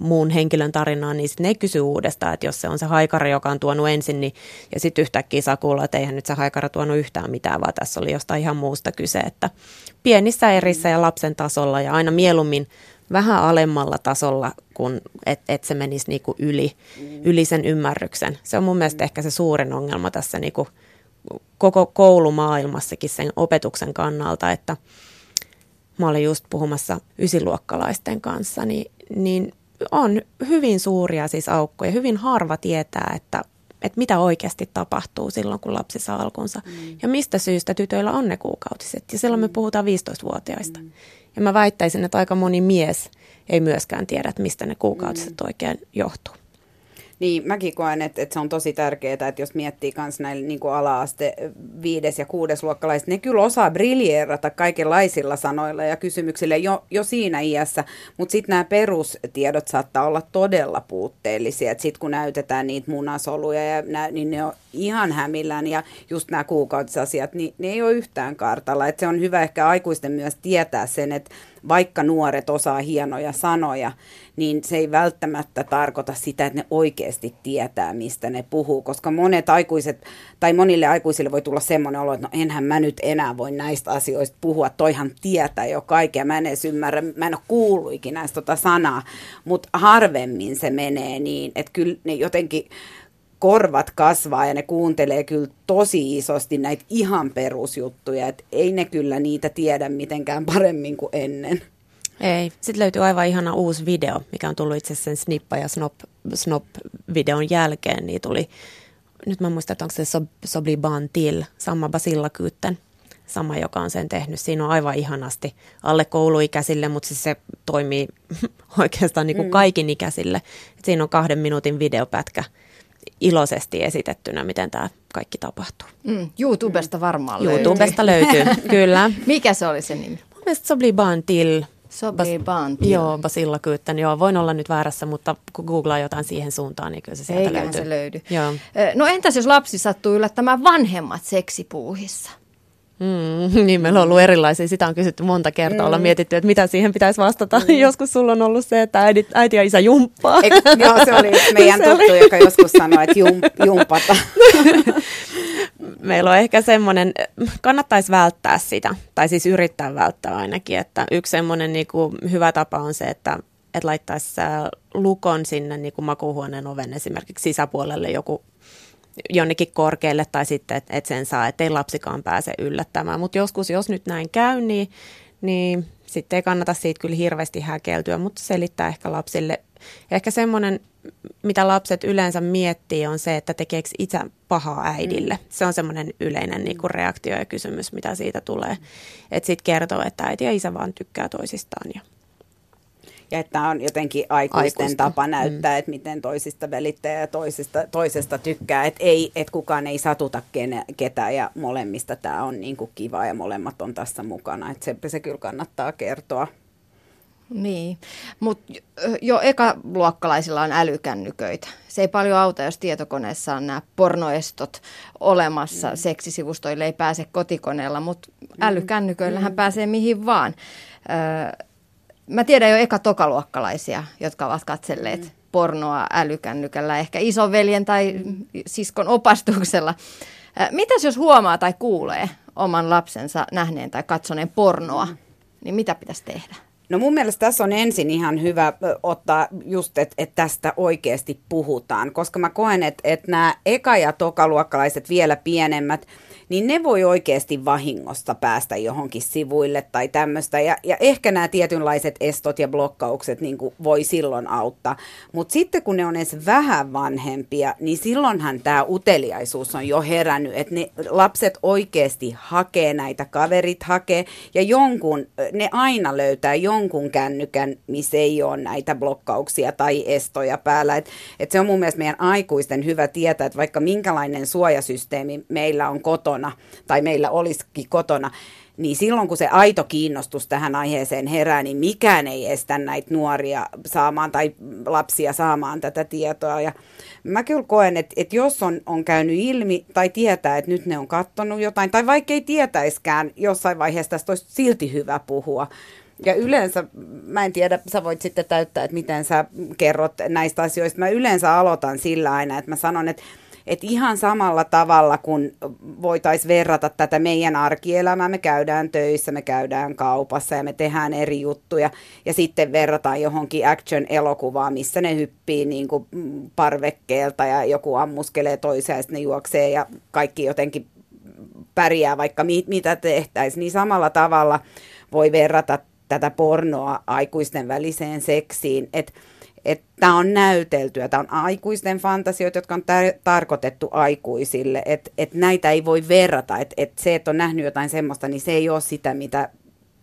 S4: muun henkilön tarinaa, niin sitten ne ei kysy uudestaan, että jos se on se haikari, joka on tuonut ensin, niin, ja sitten yhtäkkiä saa kuulla, että eihän nyt se haikara tuonut yhtään mitään, vaan tässä oli jostain ihan muusta muusta kyse, että pienissä erissä ja lapsen tasolla ja aina mieluummin vähän alemmalla tasolla, kun et, et se menisi niinku yli, yli sen ymmärryksen. Se on mun mielestä ehkä se suurin ongelma tässä niinku koko koulumaailmassakin sen opetuksen kannalta, että mä olin just puhumassa ysiluokkalaisten kanssa, niin, niin on hyvin suuria siis aukkoja. Hyvin harva tietää, että että mitä oikeasti tapahtuu silloin, kun lapsi saa alkunsa. Mm. Ja mistä syystä tytöillä on ne kuukautiset. Ja silloin me mm. puhutaan 15-vuotiaista. Mm. Ja mä väittäisin, että aika moni mies ei myöskään tiedä, että mistä ne kuukautiset mm. oikein johtuu.
S3: Niin, mäkin koen, että, että se on tosi tärkeää, että jos miettii myös näillä niin ala-aste viides- ja kuudesluokkalaiset, ne kyllä osaa briljeerata kaikenlaisilla sanoilla ja kysymyksillä jo, jo siinä iässä, mutta sitten nämä perustiedot saattaa olla todella puutteellisia, että sitten kun näytetään niitä munasoluja, ja nä, niin ne on ihan hämillään. Ja just nämä kuukautisasiat, niin ne ei ole yhtään kartalla, että se on hyvä ehkä aikuisten myös tietää sen, että vaikka nuoret osaa hienoja sanoja, niin se ei välttämättä tarkoita sitä, että ne oikeasti tietää, mistä ne puhuu, koska monet aikuiset, tai monille aikuisille voi tulla semmoinen olo, että no enhän mä nyt enää voi näistä asioista puhua, toihan tietää jo kaikkea, mä en edes ymmärrä, mä en ole kuullut ikinä tota sanaa, mutta harvemmin se menee niin, että kyllä ne jotenkin korvat kasvaa ja ne kuuntelee kyllä tosi isosti näitä ihan perusjuttuja, että ei ne kyllä niitä tiedä mitenkään paremmin kuin ennen.
S4: Ei. Sitten löytyy aivan ihana uusi video, mikä on tullut itse sen Snippa ja Snop, Snop-videon jälkeen. Niin tuli, nyt mä muistan, että onko se Sobli Bantil, Samma Basillakyytten, sama, joka on sen tehnyt. Siinä on aivan ihanasti alle kouluikäisille, mutta siis se toimii oikeastaan niin kuin mm. kaikin ikäisille. Et siinä on kahden minuutin videopätkä iloisesti esitettynä, miten tämä kaikki tapahtuu.
S2: Mm, YouTubesta varmaan
S4: löytyy. YouTubesta löytyy, kyllä.
S2: Mikä se oli se nimi?
S4: Mun mielestä Sobli Bantil
S2: Sobii Bantil.
S4: Joo, Basilla Kyytten. Joo, voin olla nyt väärässä, mutta kun googlaa jotain siihen suuntaan, niin kyllä se sieltä Eiköhän löytyy.
S2: se löydy. Joo. No entäs jos lapsi sattuu yllättämään vanhemmat seksipuuhissa?
S4: Mm, niin, meillä on ollut erilaisia. Sitä on kysytty monta kertaa. Mm. Ollaan mietitty, että mitä siihen pitäisi vastata. Mm. Joskus sulla on ollut se, että äiti, äiti ja isä jumppaa.
S3: Eik, joo, se oli meidän se tuttu, oli. joka joskus sanoi, että jum, jumpata.
S4: meillä on ehkä semmoinen, kannattaisi välttää sitä, tai siis yrittää välttää ainakin, että yksi semmoinen niin kuin hyvä tapa on se, että että laittaisi äh, lukon sinne niin kuin makuuhuoneen oven esimerkiksi sisäpuolelle joku jonnekin korkealle tai sitten, että et sen saa, ettei lapsikaan pääse yllättämään. Mutta joskus, jos nyt näin käy, niin, niin sitten ei kannata siitä kyllä hirveästi häkeltyä, mutta selittää ehkä lapsille. Ehkä semmoinen, mitä lapset yleensä miettii, on se, että tekeekö itse pahaa äidille. Mm. Se on semmoinen yleinen niin kuin reaktio ja kysymys, mitä siitä tulee. Että sitten kertoo, että äiti ja isä vaan tykkää toisistaan ja
S3: ja että on jotenkin aikuisten Aikuista. tapa näyttää, mm. että miten toisista välittää ja toisista, toisesta tykkää. Että ei, että kukaan ei satuta kene, ketään ja molemmista tämä on niin kuin kiva ja molemmat on tässä mukana. Että se, se kyllä kannattaa kertoa.
S2: Niin, mutta jo ekaluokkalaisilla on älykännyköitä. Se ei paljon auta, jos tietokoneessa on nämä pornoestot olemassa. Mm. Seksisivustoille ei pääse kotikoneella, mutta mm. älykännyköillähän mm. pääsee mihin vaan. Öö, Mä tiedän jo eka tokaluokkalaisia, jotka ovat katselleet mm. pornoa älykännykällä, ehkä isoveljen tai siskon opastuksella. Mitäs jos huomaa tai kuulee oman lapsensa nähneen tai katsoneen pornoa, mm. niin mitä pitäisi tehdä?
S3: No mun mielestä tässä on ensin ihan hyvä ottaa just, että et tästä oikeasti puhutaan, koska mä koen, että et nämä eka- ja tokaluokkalaiset vielä pienemmät – niin ne voi oikeasti vahingosta päästä johonkin sivuille tai tämmöistä. Ja, ja ehkä nämä tietynlaiset estot ja blokkaukset niin kuin voi silloin auttaa. Mutta sitten kun ne on edes vähän vanhempia, niin silloinhan tämä uteliaisuus on jo herännyt, että ne lapset oikeasti hakee näitä, kaverit hakee ja jonkun, ne aina löytää jonkun kännykän, missä ei ole näitä blokkauksia tai estoja päällä. Et, et se on mun mielestä meidän aikuisten hyvä tietää, että vaikka minkälainen suojasysteemi meillä on kotona, kotona tai meillä olisikin kotona, niin silloin kun se aito kiinnostus tähän aiheeseen herää, niin mikään ei estä näitä nuoria saamaan tai lapsia saamaan tätä tietoa. Ja mä kyllä koen, että, että jos on, on käynyt ilmi tai tietää, että nyt ne on kattonut jotain, tai vaikka ei tietäiskään, jossain vaiheessa tästä olisi silti hyvä puhua. Ja yleensä, mä en tiedä, sä voit sitten täyttää, että miten sä kerrot näistä asioista. Mä yleensä aloitan sillä aina, että mä sanon, että että ihan samalla tavalla, kun voitaisiin verrata tätä meidän arkielämää, me käydään töissä, me käydään kaupassa ja me tehdään eri juttuja. Ja sitten verrataan johonkin action-elokuvaan, missä ne hyppii niin kuin parvekkeelta ja joku ammuskelee toisia ja sitten ne juoksee ja kaikki jotenkin pärjää, vaikka mi- mitä tehtäisiin. Niin samalla tavalla voi verrata tätä pornoa aikuisten väliseen seksiin, että että tämä on näyteltyä, tämä on aikuisten fantasioita, jotka on tar- tarkoitettu aikuisille, että et näitä ei voi verrata, että et se, että on nähnyt jotain semmoista, niin se ei ole sitä, mitä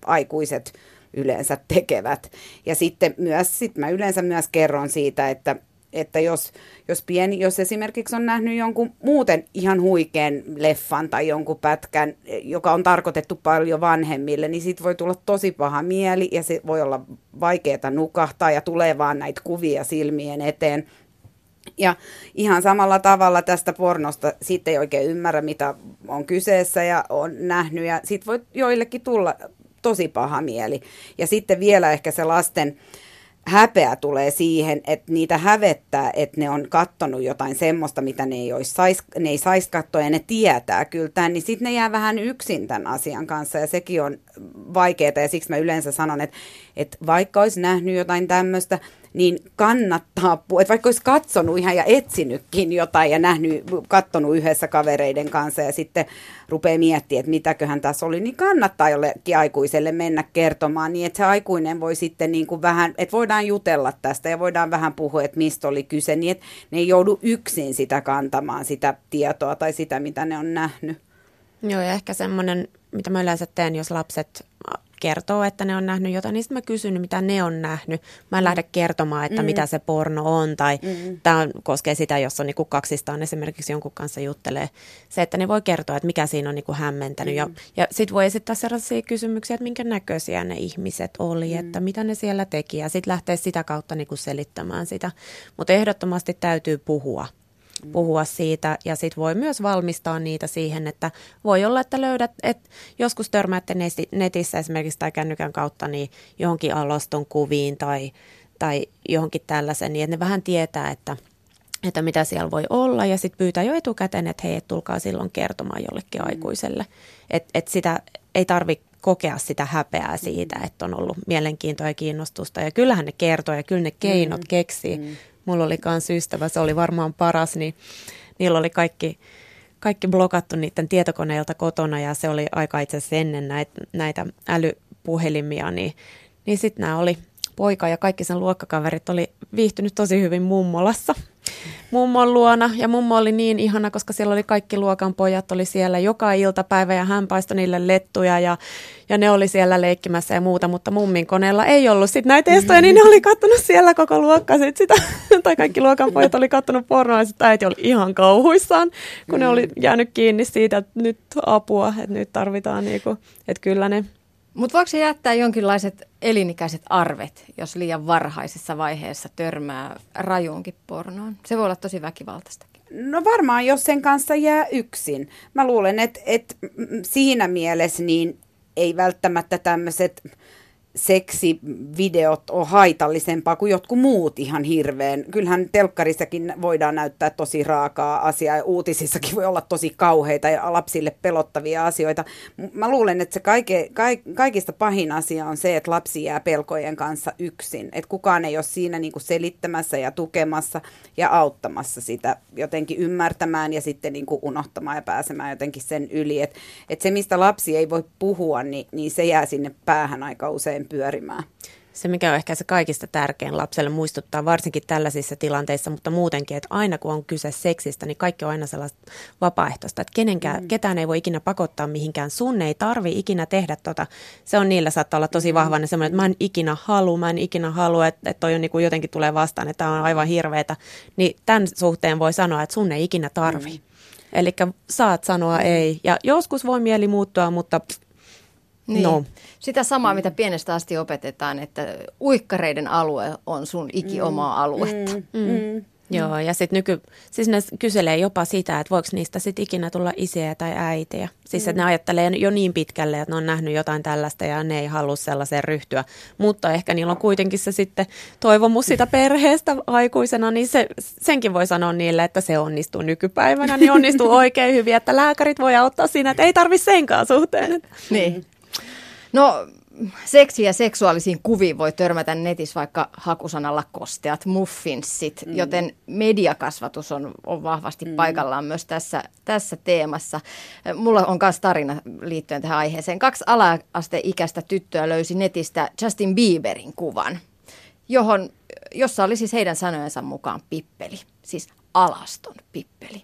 S3: aikuiset yleensä tekevät. Ja sitten myös, sit mä yleensä myös kerron siitä, että että jos, jos, pieni, jos esimerkiksi on nähnyt jonkun muuten ihan huikean leffan tai jonkun pätkän, joka on tarkoitettu paljon vanhemmille, niin siitä voi tulla tosi paha mieli ja se voi olla vaikeaa nukahtaa ja tulee vaan näitä kuvia silmien eteen. Ja ihan samalla tavalla tästä pornosta sitten ei oikein ymmärrä, mitä on kyseessä ja on nähnyt ja sitten voi joillekin tulla tosi paha mieli. Ja sitten vielä ehkä se lasten häpeä tulee siihen, että niitä hävettää, että ne on kattonut jotain semmoista, mitä ne ei, olisi sais, ne ei saisi katsoa ja ne tietää kyllä tämän, niin sitten ne jää vähän yksin tämän asian kanssa ja sekin on vaikeaa ja siksi mä yleensä sanon, että, että vaikka olisi nähnyt jotain tämmöistä, niin kannattaa, että vaikka olisi katsonut ihan ja etsinytkin jotain ja nähnyt, katsonut yhdessä kavereiden kanssa ja sitten rupeaa miettimään, että mitäköhän tässä oli, niin kannattaa jollekin aikuiselle mennä kertomaan niin, että se aikuinen voi sitten niin kuin vähän, että voidaan jutella tästä ja voidaan vähän puhua, että mistä oli kyse, niin että ne ei joudu yksin sitä kantamaan, sitä tietoa tai sitä, mitä ne on nähnyt.
S4: Joo, ja ehkä semmoinen, mitä mä yleensä teen, jos lapset kertoo, että ne on nähnyt jotain, niin sitten mä kysyn, mitä ne on nähnyt. Mä en mm. lähde kertomaan, että mm. mitä se porno on, tai mm. tämä koskee sitä, jos on niinku kaksistaan esimerkiksi jonkun kanssa juttelee. Se, että ne voi kertoa, että mikä siinä on niinku hämmentänyt. Mm. Ja, ja sitten voi esittää sellaisia kysymyksiä, että minkä näköisiä ne ihmiset oli, mm. että mitä ne siellä teki, ja sitten lähtee sitä kautta niinku selittämään sitä. Mutta ehdottomasti täytyy puhua puhua siitä ja sitten voi myös valmistaa niitä siihen, että voi olla, että löydät, että joskus törmäätte netissä esimerkiksi tai kännykän kautta niin johonkin alaston kuviin tai, tai johonkin tällaisen, niin että ne vähän tietää, että, että mitä siellä voi olla ja sitten pyytää jo etukäteen, että hei, tulkaa silloin kertomaan jollekin mm. aikuiselle. Että et sitä ei tarvitse kokea sitä häpeää siitä, että on ollut mielenkiintoa ja kiinnostusta. Ja kyllähän ne kertoo ja kyllä ne keinot mm. keksii. Mm. Mulla oli myös ystävä, se oli varmaan paras, niin niillä oli kaikki, kaikki blokattu niiden tietokoneilta kotona ja se oli aika itse asiassa ennen näitä, näitä älypuhelimia, niin, niin sitten nämä oli poika ja kaikki sen luokkakaverit oli viihtynyt tosi hyvin mummolassa mummon luona. Ja mummo oli niin ihana, koska siellä oli kaikki luokan pojat oli siellä joka iltapäivä ja hän paistoi niille lettuja ja, ja ne oli siellä leikkimässä ja muuta, mutta mummin koneella ei ollut sit näitä testoja, niin ne oli kattonut siellä koko luokka sit sitä, tai kaikki luokan pojat oli kattonut pornoa ja sitten äiti oli ihan kauhuissaan, kun ne oli jäänyt kiinni siitä, että nyt apua, että nyt tarvitaan niinku, että kyllä ne
S2: mutta voiko se jättää jonkinlaiset elinikäiset arvet, jos liian varhaisessa vaiheessa törmää rajuunkin pornoon? Se voi olla tosi väkivaltaista.
S3: No varmaan, jos sen kanssa jää yksin. Mä luulen, että, että siinä mielessä niin ei välttämättä tämmöiset seksivideot on haitallisempaa kuin jotkut muut ihan hirveän. Kyllähän telkkarissakin voidaan näyttää tosi raakaa asiaa ja uutisissakin voi olla tosi kauheita ja lapsille pelottavia asioita. Mä luulen, että se kaike, kaik, kaikista pahin asia on se, että lapsi jää pelkojen kanssa yksin. Että kukaan ei ole siinä niinku selittämässä ja tukemassa ja auttamassa sitä jotenkin ymmärtämään ja sitten niinku unohtamaan ja pääsemään jotenkin sen yli. Että et se, mistä lapsi ei voi puhua, niin, niin se jää sinne päähän aika usein pyörimään.
S4: Se, mikä on ehkä se kaikista tärkein lapselle muistuttaa, varsinkin tällaisissa tilanteissa, mutta muutenkin, että aina kun on kyse seksistä, niin kaikki on aina sellaista vapaaehtoista, että kenenkään, mm. ketään ei voi ikinä pakottaa mihinkään. Sun ei tarvi ikinä tehdä tota. Se on niillä saattaa olla tosi mm. vahva, semmoinen, että mä en ikinä halua, mä en ikinä halua, että, että toi on niin kuin jotenkin tulee vastaan, että tämä on aivan hirveetä. Niin tämän suhteen voi sanoa, että sun ei ikinä tarvi. Mm. Eli saat sanoa mm. ei. Ja joskus voi mieli muuttua, mutta
S2: niin. No. Sitä samaa, mitä pienestä asti opetetaan, että uikkareiden alue on sun iki omaa mm. aluetta. Mm. Mm.
S4: Mm. Joo, ja sitten nyky, siis ne kyselee jopa sitä, että voiko niistä sitten ikinä tulla isiä tai äitejä. Siis mm. että ne ajattelee jo niin pitkälle, että ne on nähnyt jotain tällaista ja ne ei halua sellaiseen ryhtyä. Mutta ehkä niillä on kuitenkin se sitten toivomus sitä perheestä aikuisena, niin se, senkin voi sanoa niille, että se onnistuu nykypäivänä, niin onnistuu oikein hyvin, että lääkärit voi auttaa siinä, että ei tarvitse senkaan suhteen.
S2: Niin. No seksi- ja seksuaalisiin kuviin voi törmätä netissä vaikka hakusanalla kosteat muffinsit, mm. joten mediakasvatus on, on vahvasti mm. paikallaan myös tässä, tässä teemassa. Mulla on myös tarina liittyen tähän aiheeseen. Kaksi ala-asteikäistä tyttöä löysi netistä Justin Bieberin kuvan, johon, jossa oli siis heidän sanojensa mukaan pippeli, siis alaston pippeli.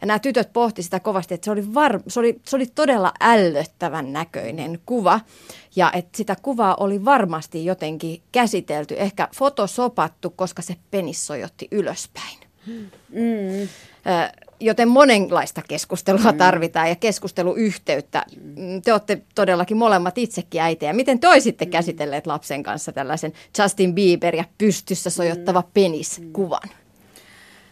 S2: Ja nämä tytöt pohti sitä kovasti, että se oli, var, se oli, se oli todella ällöttävän näköinen kuva. Ja että sitä kuvaa oli varmasti jotenkin käsitelty, ehkä fotosopattu, koska se penis sojotti ylöspäin. Mm. Joten monenlaista keskustelua mm. tarvitaan ja keskusteluyhteyttä. Mm, te olette todellakin molemmat itsekin äitejä. Miten te olisitte mm. käsitelleet lapsen kanssa tällaisen Justin Bieber ja pystyssä sojottava penis-kuvan?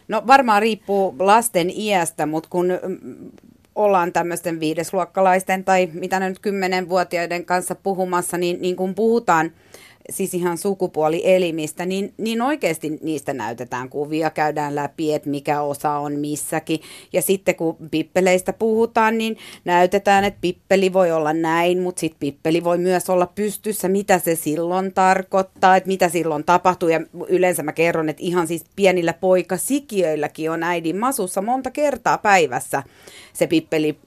S3: No varmaan riippuu lasten iästä, mutta kun mm, ollaan tämmöisten viidesluokkalaisten tai mitä ne nyt kymmenenvuotiaiden kanssa puhumassa, niin, niin kun puhutaan siis ihan sukupuolielimistä, niin, niin oikeasti niistä näytetään kuvia, käydään läpi, että mikä osa on missäkin. Ja sitten kun pippeleistä puhutaan, niin näytetään, että pippeli voi olla näin, mutta sitten pippeli voi myös olla pystyssä, mitä se silloin tarkoittaa, että mitä silloin tapahtuu. Ja yleensä mä kerron, että ihan siis pienillä poikasikiöilläkin on äidin masussa monta kertaa päivässä se pippeli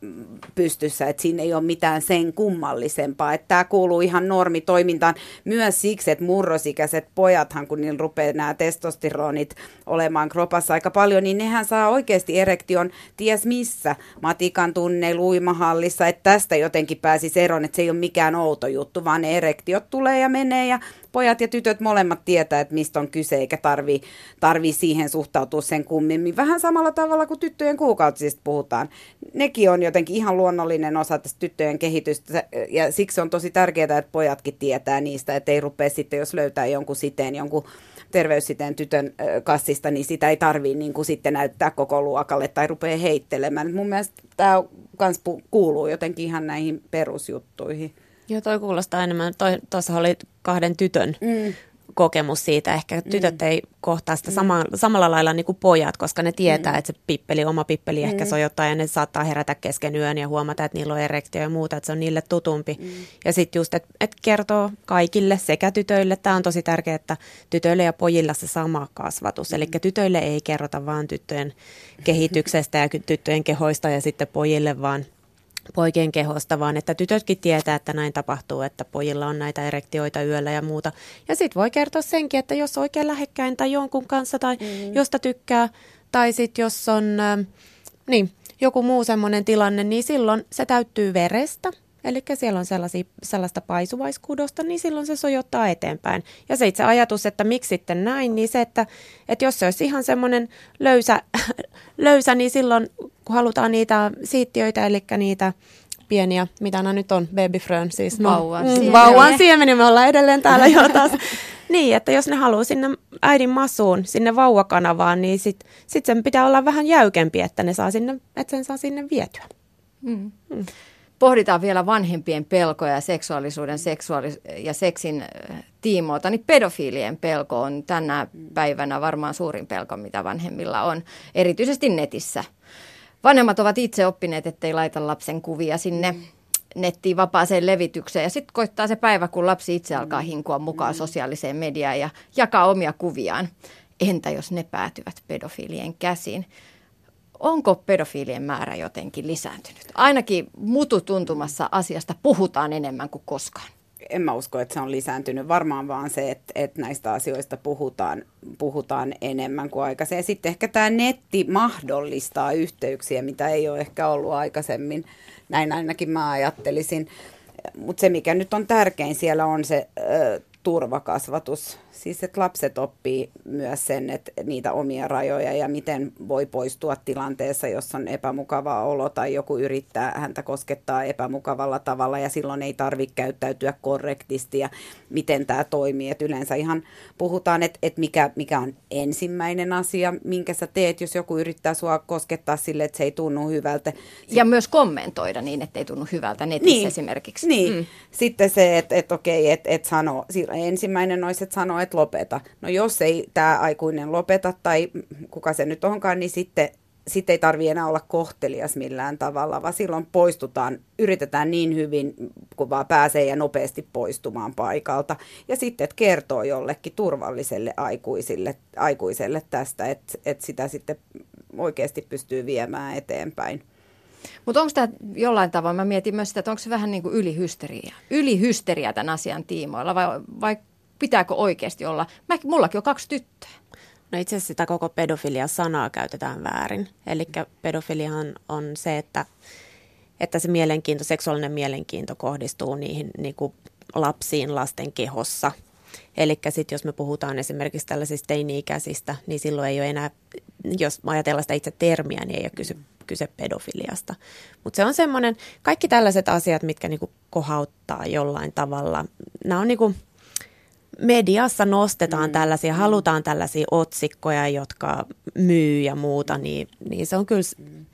S3: pystyssä, että siinä ei ole mitään sen kummallisempaa. Että tämä kuuluu ihan normitoimintaan myös siksi, että murrosikäiset pojathan, kun niillä rupeaa nämä testosteronit olemaan kropassa aika paljon, niin nehän saa oikeasti erektion ties missä, matikan tunne, uimahallissa, että tästä jotenkin pääsisi eroon, että se ei ole mikään outo juttu, vaan ne erektiot tulee ja menee ja pojat ja tytöt molemmat tietää, että mistä on kyse, eikä tarvi, tarvi siihen suhtautua sen kummemmin. Vähän samalla tavalla kuin tyttöjen kuukautisista puhutaan. Nekin on jotenkin ihan luonnollinen osa tästä tyttöjen kehitystä, ja siksi on tosi tärkeää, että pojatkin tietää niistä, että ei rupea sitten, jos löytää jonkun siteen, jonkun terveyssiteen tytön kassista, niin sitä ei tarvii niin kuin sitten näyttää koko luokalle tai rupea heittelemään. Mun mielestä tämä kans kuuluu jotenkin ihan näihin perusjuttuihin.
S4: Joo, toi kuulostaa enemmän. Tuossa oli kahden tytön mm. kokemus siitä. Ehkä tytöt mm. ei kohtaa sitä sama, samalla lailla niin kuin pojat, koska ne tietää, mm. että se pippeli, oma pippeli mm. ehkä sojottaa ja ne saattaa herätä kesken yön ja huomata, että niillä on erektio ja muuta, että se on niille tutumpi. Mm. Ja sitten just, että et kertoo kaikille sekä tytöille, tämä on tosi tärkeää, että tytöille ja pojilla se sama kasvatus. Mm. Eli tytöille ei kerrota vaan tyttöjen kehityksestä ja tyttöjen kehoista ja sitten pojille vaan – poikien kehosta, vaan että tytötkin tietää, että näin tapahtuu, että pojilla on näitä erektioita yöllä ja muuta. Ja sitten voi kertoa senkin, että jos oikein lähekkäin tai jonkun kanssa tai mm. josta tykkää, tai sitten jos on äh, niin, joku muu semmoinen tilanne, niin silloin se täyttyy verestä. Eli siellä on sellaista paisuvaiskudosta, niin silloin se sojottaa eteenpäin. Ja se itse ajatus, että miksi sitten näin, niin se, että, että jos se olisi ihan semmoinen löysä, löysä, niin silloin kun halutaan niitä siittiöitä, eli niitä pieniä, mitä nämä nyt on, babyfrön siis.
S2: No, vauvan
S4: mm, siemeniä. Vauvan siemeni, me ollaan edelleen täällä jo taas. niin, että jos ne haluaa sinne äidin masuun, sinne vauvakanavaan, niin sitten sit sen pitää olla vähän jäykempi, että, ne saa sinne, että sen saa sinne vietyä. Mm.
S2: Mm pohditaan vielä vanhempien pelkoja ja seksuaalisuuden seksuaalis- ja seksin äh, tiimoilta, niin pedofiilien pelko on tänä päivänä varmaan suurin pelko, mitä vanhemmilla on, erityisesti netissä. Vanhemmat ovat itse oppineet, ettei laita lapsen kuvia sinne nettiin vapaaseen levitykseen. Ja sitten koittaa se päivä, kun lapsi itse alkaa hinkua mukaan sosiaaliseen mediaan ja jakaa omia kuviaan. Entä jos ne päätyvät pedofiilien käsiin? Onko pedofiilien määrä jotenkin lisääntynyt? Ainakin mututuntumassa asiasta puhutaan enemmän kuin koskaan.
S3: En mä usko, että se on lisääntynyt. Varmaan vaan se, että, että näistä asioista puhutaan, puhutaan enemmän kuin aikaisemmin. Sitten ehkä tämä netti mahdollistaa yhteyksiä, mitä ei ole ehkä ollut aikaisemmin. Näin ainakin mä ajattelisin. Mutta se, mikä nyt on tärkein siellä, on se ö, turvakasvatus Siis että lapset oppii myös sen, että niitä omia rajoja ja miten voi poistua tilanteessa, jos on epämukava olo tai joku yrittää häntä koskettaa epämukavalla tavalla ja silloin ei tarvitse käyttäytyä korrektisti ja miten tämä toimii. Et yleensä ihan puhutaan, että et mikä, mikä on ensimmäinen asia, minkä sä teet, jos joku yrittää sua koskettaa sille, että se ei tunnu hyvältä.
S2: Ja myös kommentoida niin, että ei tunnu hyvältä netissä niin, esimerkiksi.
S3: Niin, mm. sitten se, että et, okei, että et sano, ensimmäinen olisi, että sano, että että lopeta. No jos ei tämä aikuinen lopeta tai kuka se nyt onkaan, niin sitten sit ei tarvitse enää olla kohtelias millään tavalla, vaan silloin poistutaan, yritetään niin hyvin kuin vaan pääsee ja nopeasti poistumaan paikalta. Ja sitten että kertoo jollekin turvalliselle aikuisille, aikuiselle tästä, että, että sitä sitten oikeasti pystyy viemään eteenpäin.
S2: Mutta onko tämä jollain tavalla, mä mietin myös sitä, että onko se vähän niin kuin ylihysteria, ylihysteria tämän asian tiimoilla vai, vai pitääkö oikeasti olla? Mä, mullakin on kaksi tyttöä.
S4: No itse asiassa sitä koko pedofilia-sanaa käytetään väärin. Eli pedofiliahan on se, että, että se mielenkiinto, seksuaalinen mielenkiinto kohdistuu niihin niin kuin lapsiin lasten kehossa. Eli sitten jos me puhutaan esimerkiksi tällaisista teini-ikäisistä, niin silloin ei ole enää, jos ajatellaan sitä itse termiä, niin ei ole kyse, kyse pedofiliasta. Mutta se on semmoinen, kaikki tällaiset asiat, mitkä niinku kohauttaa jollain tavalla, nämä on niinku, mediassa nostetaan mm. tällaisia, halutaan tällaisia otsikkoja, jotka myy ja muuta, niin, niin se on kyllä mm.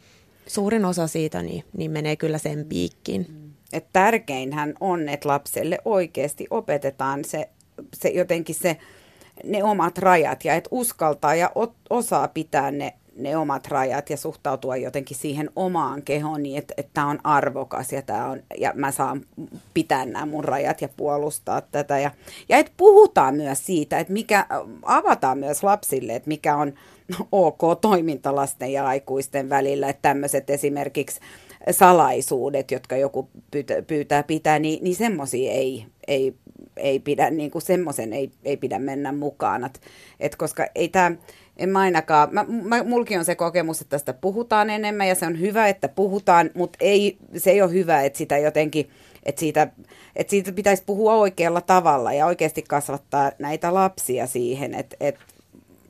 S4: suurin osa siitä, niin, niin menee kyllä sen piikkiin. Mm.
S3: Et tärkeinhän on, että lapselle oikeasti opetetaan se, se jotenkin se, ne omat rajat ja että uskaltaa ja osaa pitää ne ne omat rajat ja suhtautua jotenkin siihen omaan kehoon niin, että, että tämä on arvokas ja, tämä on, ja mä saan pitää nämä mun rajat ja puolustaa tätä. Ja, ja että puhutaan myös siitä, että mikä, avataan myös lapsille, että mikä on ok toiminta lasten ja aikuisten välillä, että tämmöiset esimerkiksi salaisuudet, jotka joku pyytää, pyytää pitää, niin, niin semmoisia ei, ei, ei pidä, niin kuin semmoisen ei, ei pidä mennä mukaan. Et, et koska ei tämä en mä ainakaan. Mä, mä, mulki on se kokemus, että tästä puhutaan enemmän ja se on hyvä, että puhutaan, mutta ei, se ei ole hyvä, että sitä jotenkin, että siitä, että siitä pitäisi puhua oikealla tavalla ja oikeasti kasvattaa näitä lapsia siihen. Et, et,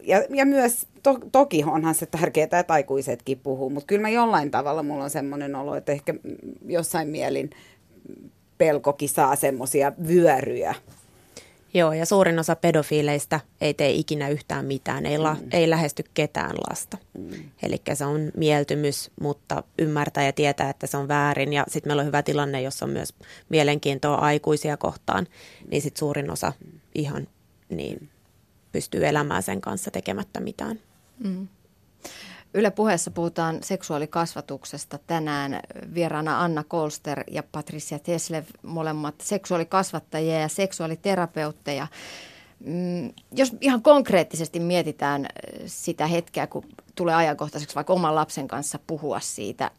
S3: ja, ja myös, to, toki onhan se tärkeää, että aikuisetkin puhuu, mutta kyllä mä jollain tavalla mulla on semmoinen olo, että ehkä jossain mielin pelkokin saa semmoisia vyöryjä
S4: Joo, ja suurin osa pedofiileista ei tee ikinä yhtään mitään, ei, la, mm. ei lähesty ketään lasta. Mm. Eli se on mieltymys, mutta ymmärtää ja tietää, että se on väärin. Ja sitten meillä on hyvä tilanne, jossa on myös mielenkiintoa aikuisia kohtaan, niin sitten suurin osa ihan niin pystyy elämään sen kanssa tekemättä mitään. Mm.
S2: Yle puheessa puhutaan seksuaalikasvatuksesta tänään. Vieraana Anna Kolster ja Patricia Teslev, molemmat seksuaalikasvattajia ja seksuaaliterapeutteja. Mm, jos ihan konkreettisesti mietitään äh, sitä hetkeä, kun tulee ajankohtaiseksi vaikka oman lapsen kanssa puhua siitä,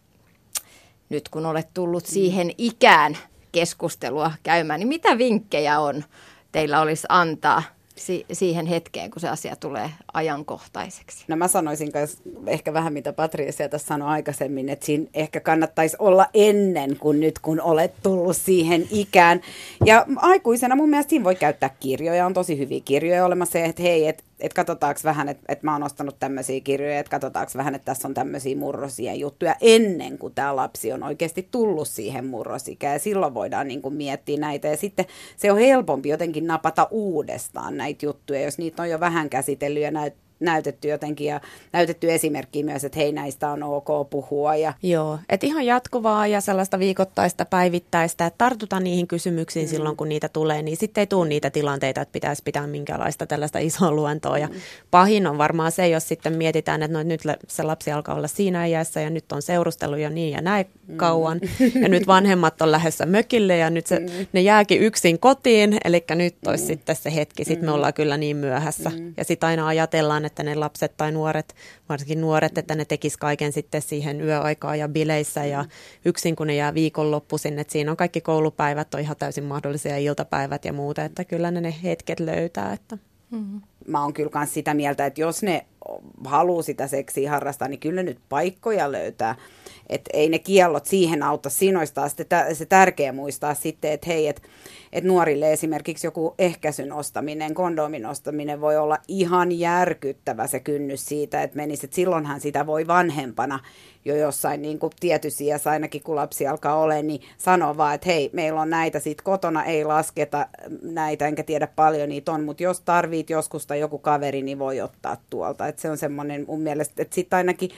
S2: nyt kun olet tullut siihen ikään keskustelua käymään, niin mitä vinkkejä on teillä olisi antaa – si- siihen hetkeen, kun se asia tulee ajankohtaiseksi.
S3: No mä sanoisin myös ehkä vähän mitä Patricia tässä sanoi aikaisemmin, että siinä ehkä kannattaisi olla ennen kuin nyt, kun olet tullut siihen ikään. Ja aikuisena mun mielestä siinä voi käyttää kirjoja, on tosi hyviä kirjoja olemassa, että hei, että että katsotaanko vähän, että, että mä oon ostanut tämmöisiä kirjoja, että katsotaanko vähän, että tässä on tämmöisiä murrosia juttuja ennen kuin tämä lapsi on oikeasti tullut siihen murrosikään. Ja silloin voidaan niin kuin miettiä näitä. Ja sitten se on helpompi jotenkin napata uudestaan näitä juttuja, jos niitä on jo vähän käsitellyt ja näitä näytetty jotenkin ja näytetty esimerkkiä myös, että hei näistä on ok puhua. Ja...
S4: Joo, että ihan jatkuvaa ja sellaista viikoittaista, päivittäistä, että tartutaan niihin kysymyksiin mm. silloin, kun niitä tulee, niin sitten ei tule niitä tilanteita, että pitäisi pitää minkälaista tällaista isoa luentoa. Ja mm. pahin on varmaan se, jos sitten mietitään, että no, nyt se lapsi alkaa olla siinä iässä ja nyt on seurustellut jo niin ja näin mm. kauan. Ja nyt vanhemmat on lähdössä mökille ja nyt se, mm. ne jääkin yksin kotiin, eli nyt olisi mm. sitten se hetki. Sitten mm. me ollaan kyllä niin myöhässä. Mm. Ja sitten aina ajatellaan, että ne lapset tai nuoret, varsinkin nuoret, että ne tekis kaiken sitten siihen yöaikaa ja bileissä ja yksin kun ne jää viikonloppuisin, että siinä on kaikki koulupäivät, on ihan täysin mahdollisia iltapäivät ja muuta, että kyllä ne ne hetket löytää. Että.
S3: Mm-hmm. Mä oon kyllä myös sitä mieltä, että jos ne haluaa sitä seksiä harrastaa, niin kyllä nyt paikkoja löytää. Että ei ne kiellot siihen auta. Siinä olisi taas se tärkeä muistaa sitten, että hei, että et nuorille esimerkiksi joku ehkäisyn ostaminen, kondomin ostaminen voi olla ihan järkyttävä se kynnys siitä, että menisi. Et silloinhan sitä voi vanhempana jo jossain niin kuin tietyssä iässä, ainakin kun lapsi alkaa olla, niin sanoa vaan, että hei, meillä on näitä sit kotona, ei lasketa näitä, enkä tiedä paljon niitä on, mutta jos tarvit joskus tai joku kaveri, niin voi ottaa tuolta. Et se on semmoinen mun mielestä, että sitten ainakin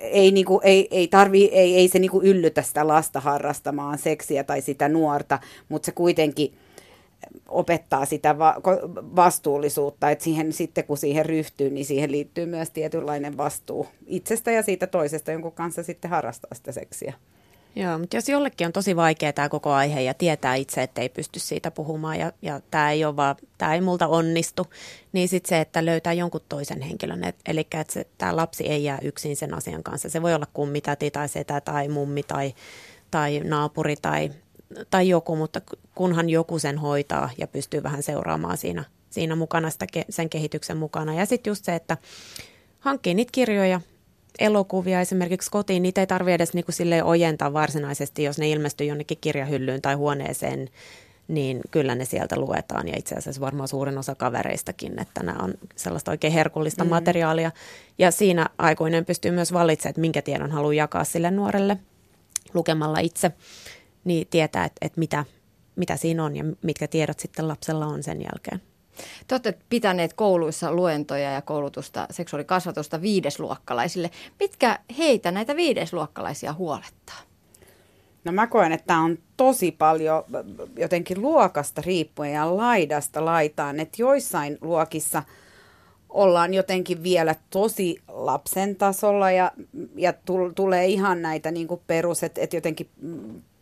S3: ei, niinku, ei, ei, tarvi, ei, ei se niinku yllytä sitä lasta harrastamaan seksiä tai sitä nuorta, mutta se kuitenkin opettaa sitä va- vastuullisuutta, että siihen sitten kun siihen ryhtyy, niin siihen liittyy myös tietynlainen vastuu itsestä ja siitä toisesta, jonkun kanssa sitten harrastaa sitä seksiä.
S4: Joo, mutta jos jollekin on tosi vaikea tämä koko aihe ja tietää itse, että ei pysty siitä puhumaan ja, ja tämä ei ole vaan, tämä ei multa onnistu, niin sitten se, että löytää jonkun toisen henkilön, et, eli että se, tämä lapsi ei jää yksin sen asian kanssa. Se voi olla kummitäti tai setä tai mummi tai, tai naapuri tai, tai joku, mutta kunhan joku sen hoitaa ja pystyy vähän seuraamaan siinä, siinä mukana sitä, sen kehityksen mukana. Ja sitten just se, että hankkii niitä kirjoja, elokuvia esimerkiksi kotiin, niitä ei tarvitse edes niin kuin ojentaa varsinaisesti, jos ne ilmestyy jonnekin kirjahyllyyn tai huoneeseen, niin kyllä ne sieltä luetaan. Ja itse asiassa varmaan suurin osa kavereistakin, että nämä on sellaista oikein herkullista mm. materiaalia. Ja siinä aikuinen pystyy myös valitsemaan, että minkä tiedon haluaa jakaa sille nuorelle lukemalla itse, niin tietää, että, että mitä, mitä siinä on ja mitkä tiedot sitten lapsella on sen jälkeen.
S2: Te olette pitäneet kouluissa luentoja ja koulutusta, seksuaalikasvatusta viidesluokkalaisille. Mitkä heitä, näitä viidesluokkalaisia, huolettaa?
S3: No mä koen, että tämä on tosi paljon jotenkin luokasta riippuen ja laidasta laitaan, että joissain luokissa ollaan jotenkin vielä tosi lapsen tasolla ja, ja tulee ihan näitä niin kuin perus, että, että jotenkin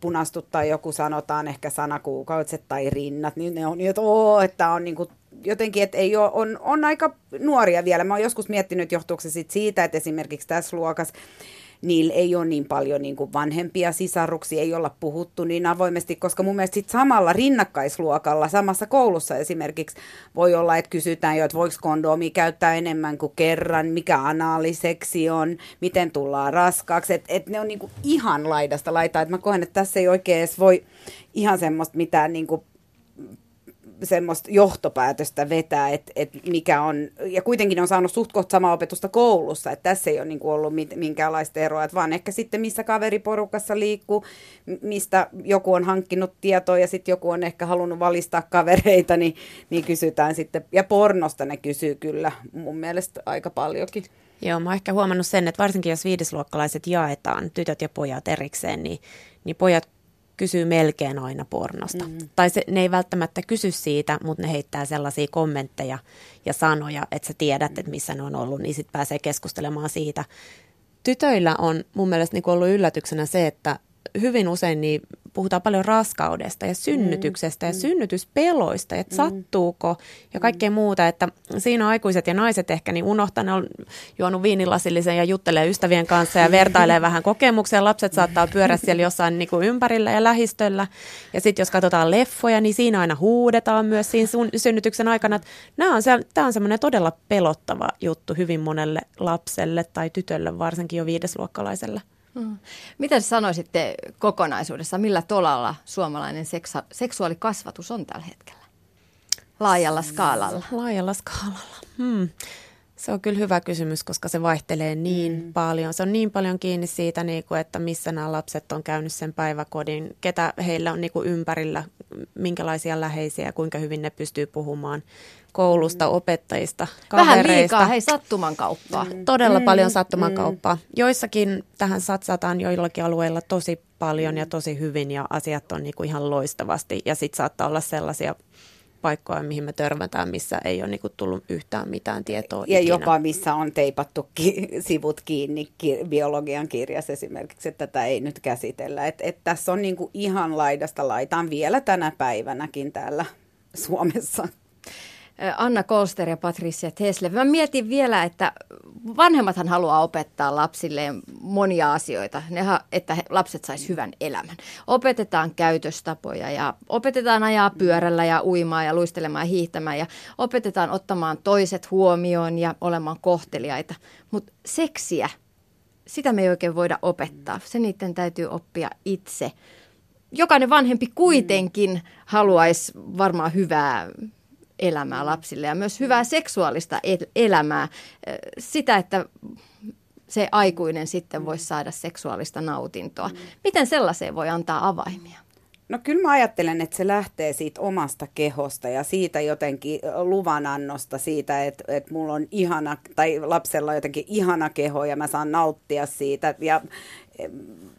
S3: punastuttaa joku sanotaan ehkä sanakuukautset tai rinnat, niin ne on että, oo, että on niin kuin jotenkin, että ei ole, on, on aika nuoria vielä. Mä oon joskus miettinyt, johtuuko se sit siitä, että esimerkiksi tässä luokassa niillä ei ole niin paljon niin kuin vanhempia sisaruksia, ei olla puhuttu niin avoimesti, koska mun mielestä sit samalla rinnakkaisluokalla, samassa koulussa esimerkiksi voi olla, että kysytään jo, että voiko kondomi käyttää enemmän kuin kerran, mikä anaaliseksi on, miten tullaan raskaaksi, että et ne on niin kuin ihan laidasta laitaa, että mä koen, että tässä ei oikein edes voi ihan semmoista mitään niin kuin semmoista johtopäätöstä vetää, että et mikä on, ja kuitenkin on saanut suht kohta samaa opetusta koulussa, että tässä ei ole niin kuin ollut mit, minkäänlaista eroa, että vaan ehkä sitten missä kaveriporukassa liikkuu, mistä joku on hankkinut tietoa ja sitten joku on ehkä halunnut valistaa kavereita, niin, niin kysytään sitten, ja pornosta ne kysyy kyllä mun mielestä aika paljonkin.
S4: Joo, mä oon ehkä huomannut sen, että varsinkin jos viidesluokkalaiset jaetaan, tytöt ja pojat erikseen, niin, niin pojat kysyy melkein aina pornosta. Mm. Tai se, ne ei välttämättä kysy siitä, mutta ne heittää sellaisia kommentteja ja sanoja, että sä tiedät, että missä ne on ollut, niin sitten pääsee keskustelemaan siitä. Tytöillä on mun mielestä niin ollut yllätyksenä se, että hyvin usein niin puhutaan paljon raskaudesta ja synnytyksestä mm, ja mm. synnytyspeloista, että mm. sattuuko ja kaikkea mm. muuta, että siinä aikuiset ja naiset ehkä niin unohtaa, ne on juonut viinilasillisen ja juttelee ystävien kanssa ja vertailee vähän kokemuksia, lapset saattaa pyörä siellä jossain niin kuin ympärillä ja lähistöllä ja sitten jos katsotaan leffoja, niin siinä aina huudetaan myös siinä synnytyksen aikana, että nämä on se, tämä on semmoinen todella pelottava juttu hyvin monelle lapselle tai tytölle, varsinkin jo viidesluokkalaiselle.
S2: Mm. Miten sanoisitte kokonaisuudessa, millä tolalla suomalainen seksa- seksuaalikasvatus on tällä hetkellä? Laajalla skaalalla.
S4: Laajalla skaalalla. Hmm. Se on kyllä hyvä kysymys, koska se vaihtelee niin mm. paljon. Se on niin paljon kiinni siitä, niin kuin, että missä nämä lapset on käynyt sen päiväkodin, ketä heillä on niin kuin ympärillä, minkälaisia läheisiä, kuinka hyvin ne pystyy puhumaan koulusta, opettajista, kavereista.
S2: Vähän liikaa, hei sattuman kauppaa.
S4: Mm. Todella mm. paljon sattuman mm. kauppaa. Joissakin tähän satsataan joillakin alueilla tosi paljon ja tosi hyvin ja asiat on niinku ihan loistavasti. Ja sitten saattaa olla sellaisia paikkoja, mihin me törmätään, missä ei ole niinku tullut yhtään mitään tietoa
S3: Ja
S4: ikinä.
S3: jopa missä on teipattu ki- sivut kiinni ki- biologian kirjassa esimerkiksi, että tätä ei nyt käsitellä. Et, et tässä on niinku ihan laidasta laitaan vielä tänä päivänäkin täällä Suomessa.
S2: Anna Kolster ja Patricia Tesle. Mä mietin vielä, että vanhemmathan haluaa opettaa lapsilleen monia asioita, että lapset sais hyvän elämän. Opetetaan käytöstapoja ja opetetaan ajaa pyörällä ja uimaa ja luistelemaan ja hiihtämään ja opetetaan ottamaan toiset huomioon ja olemaan kohteliaita. Mutta seksiä, sitä me ei oikein voida opettaa. Se niiden täytyy oppia itse. Jokainen vanhempi kuitenkin haluaisi varmaan hyvää elämää lapsille ja myös hyvää seksuaalista elämää. Sitä, että se aikuinen sitten voisi saada seksuaalista nautintoa. Miten sellaiseen voi antaa avaimia?
S3: No kyllä mä ajattelen, että se lähtee siitä omasta kehosta ja siitä jotenkin luvanannosta siitä, että, että mulla on ihana, tai lapsella on jotenkin ihana keho ja mä saan nauttia siitä. Ja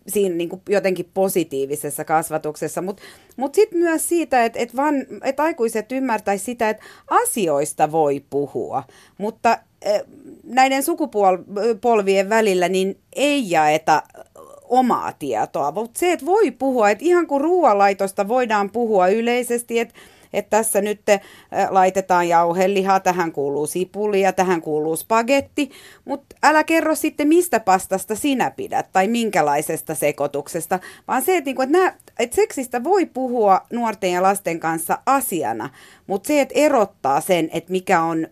S3: siinä niin kuin jotenkin positiivisessa kasvatuksessa, mutta mut, mut sitten myös siitä, että et van, et aikuiset ymmärtäisivät sitä, että asioista voi puhua, mutta näiden sukupolvien välillä niin ei jaeta omaa tietoa, mutta se, että voi puhua, että ihan kuin ruoanlaitosta voidaan puhua yleisesti, että että tässä nyt laitetaan jauhelihaa, tähän kuuluu sipuli ja tähän kuuluu spagetti, mutta älä kerro sitten mistä pastasta sinä pidät tai minkälaisesta sekoituksesta, vaan se, että, niinku, että, nämä, että seksistä voi puhua nuorten ja lasten kanssa asiana, mutta se, että erottaa sen, että mikä on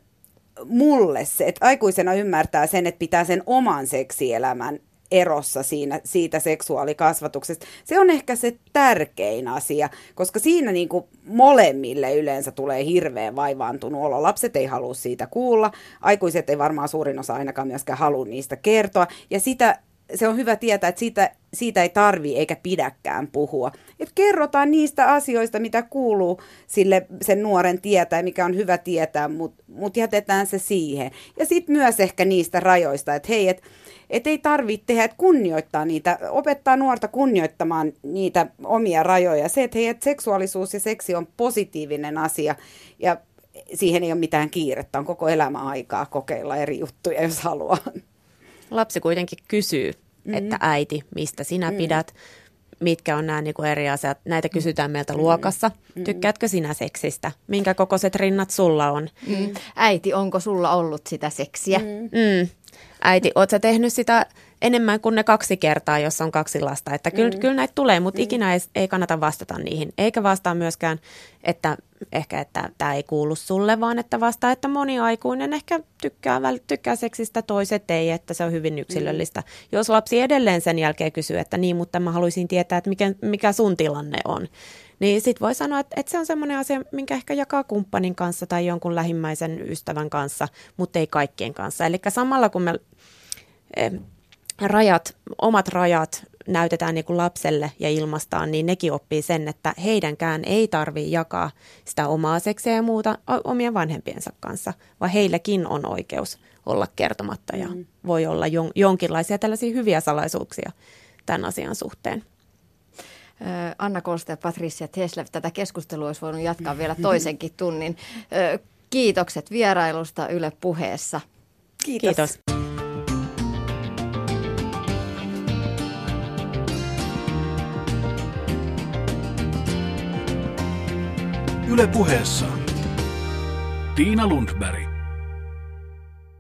S3: mulle se, että aikuisena ymmärtää sen, että pitää sen oman seksielämän erossa siinä, siitä seksuaalikasvatuksesta. Se on ehkä se tärkein asia, koska siinä niin kuin molemmille yleensä tulee hirveän vaivaantunut olo. Lapset ei halua siitä kuulla, aikuiset ei varmaan suurin osa ainakaan myöskään halua niistä kertoa. Ja sitä, se on hyvä tietää, että siitä, siitä ei tarvi eikä pidäkään puhua. Et kerrotaan niistä asioista, mitä kuuluu sille sen nuoren tietää, mikä on hyvä tietää, mutta mut jätetään se siihen. Ja sitten myös ehkä niistä rajoista, että hei, että et ei tarvitse tehdä, että kunnioittaa niitä, opettaa nuorta kunnioittamaan niitä omia rajoja. Se, että hei, että seksuaalisuus ja seksi on positiivinen asia ja siihen ei ole mitään kiirettä, on koko elämä aikaa kokeilla eri juttuja, jos haluaa.
S4: Lapsi kuitenkin kysyy, mm-hmm. että äiti, mistä sinä mm-hmm. pidät, mitkä on nämä niin kuin eri asiat. Näitä kysytään meiltä mm-hmm. luokassa. Tykkäätkö sinä seksistä? Minkä kokoiset rinnat sulla on?
S2: Mm. Äiti, onko sulla ollut sitä seksiä? Mm.
S4: Mm äiti, oot sä tehnyt sitä enemmän kuin ne kaksi kertaa, jos on kaksi lasta. Että kyllä, mm. kyllä näitä tulee, mutta mm. ikinä ei, ei kannata vastata niihin. Eikä vastaa myöskään, että ehkä että tämä ei kuulu sulle, vaan että vastaa, että moni aikuinen ehkä tykkää, tykkää seksistä, toiset ei, että se on hyvin yksilöllistä. Mm. Jos lapsi edelleen sen jälkeen kysyy, että niin, mutta mä haluaisin tietää, että mikä, mikä sun tilanne on, niin sitten voi sanoa, että, että se on semmoinen asia, minkä ehkä jakaa kumppanin kanssa tai jonkun lähimmäisen ystävän kanssa, mutta ei kaikkien kanssa. Eli samalla kun me eh, rajat, omat rajat näytetään niin kuin lapselle ja ilmastaan, niin nekin oppii sen, että heidänkään ei tarvitse jakaa sitä omaa seksiä ja muuta omien vanhempiensa kanssa, vaan heilläkin on oikeus olla kertomatta ja mm. voi olla jon, jonkinlaisia tällaisia hyviä salaisuuksia tämän asian suhteen.
S2: Anna Kolsta ja Patricia Teslev. Tätä keskustelua olisi voinut jatkaa vielä toisenkin tunnin. Kiitokset vierailusta Yle puheessa.
S3: Kiitos. Kiitos.
S1: Yle puheessa Tiina Lundberg.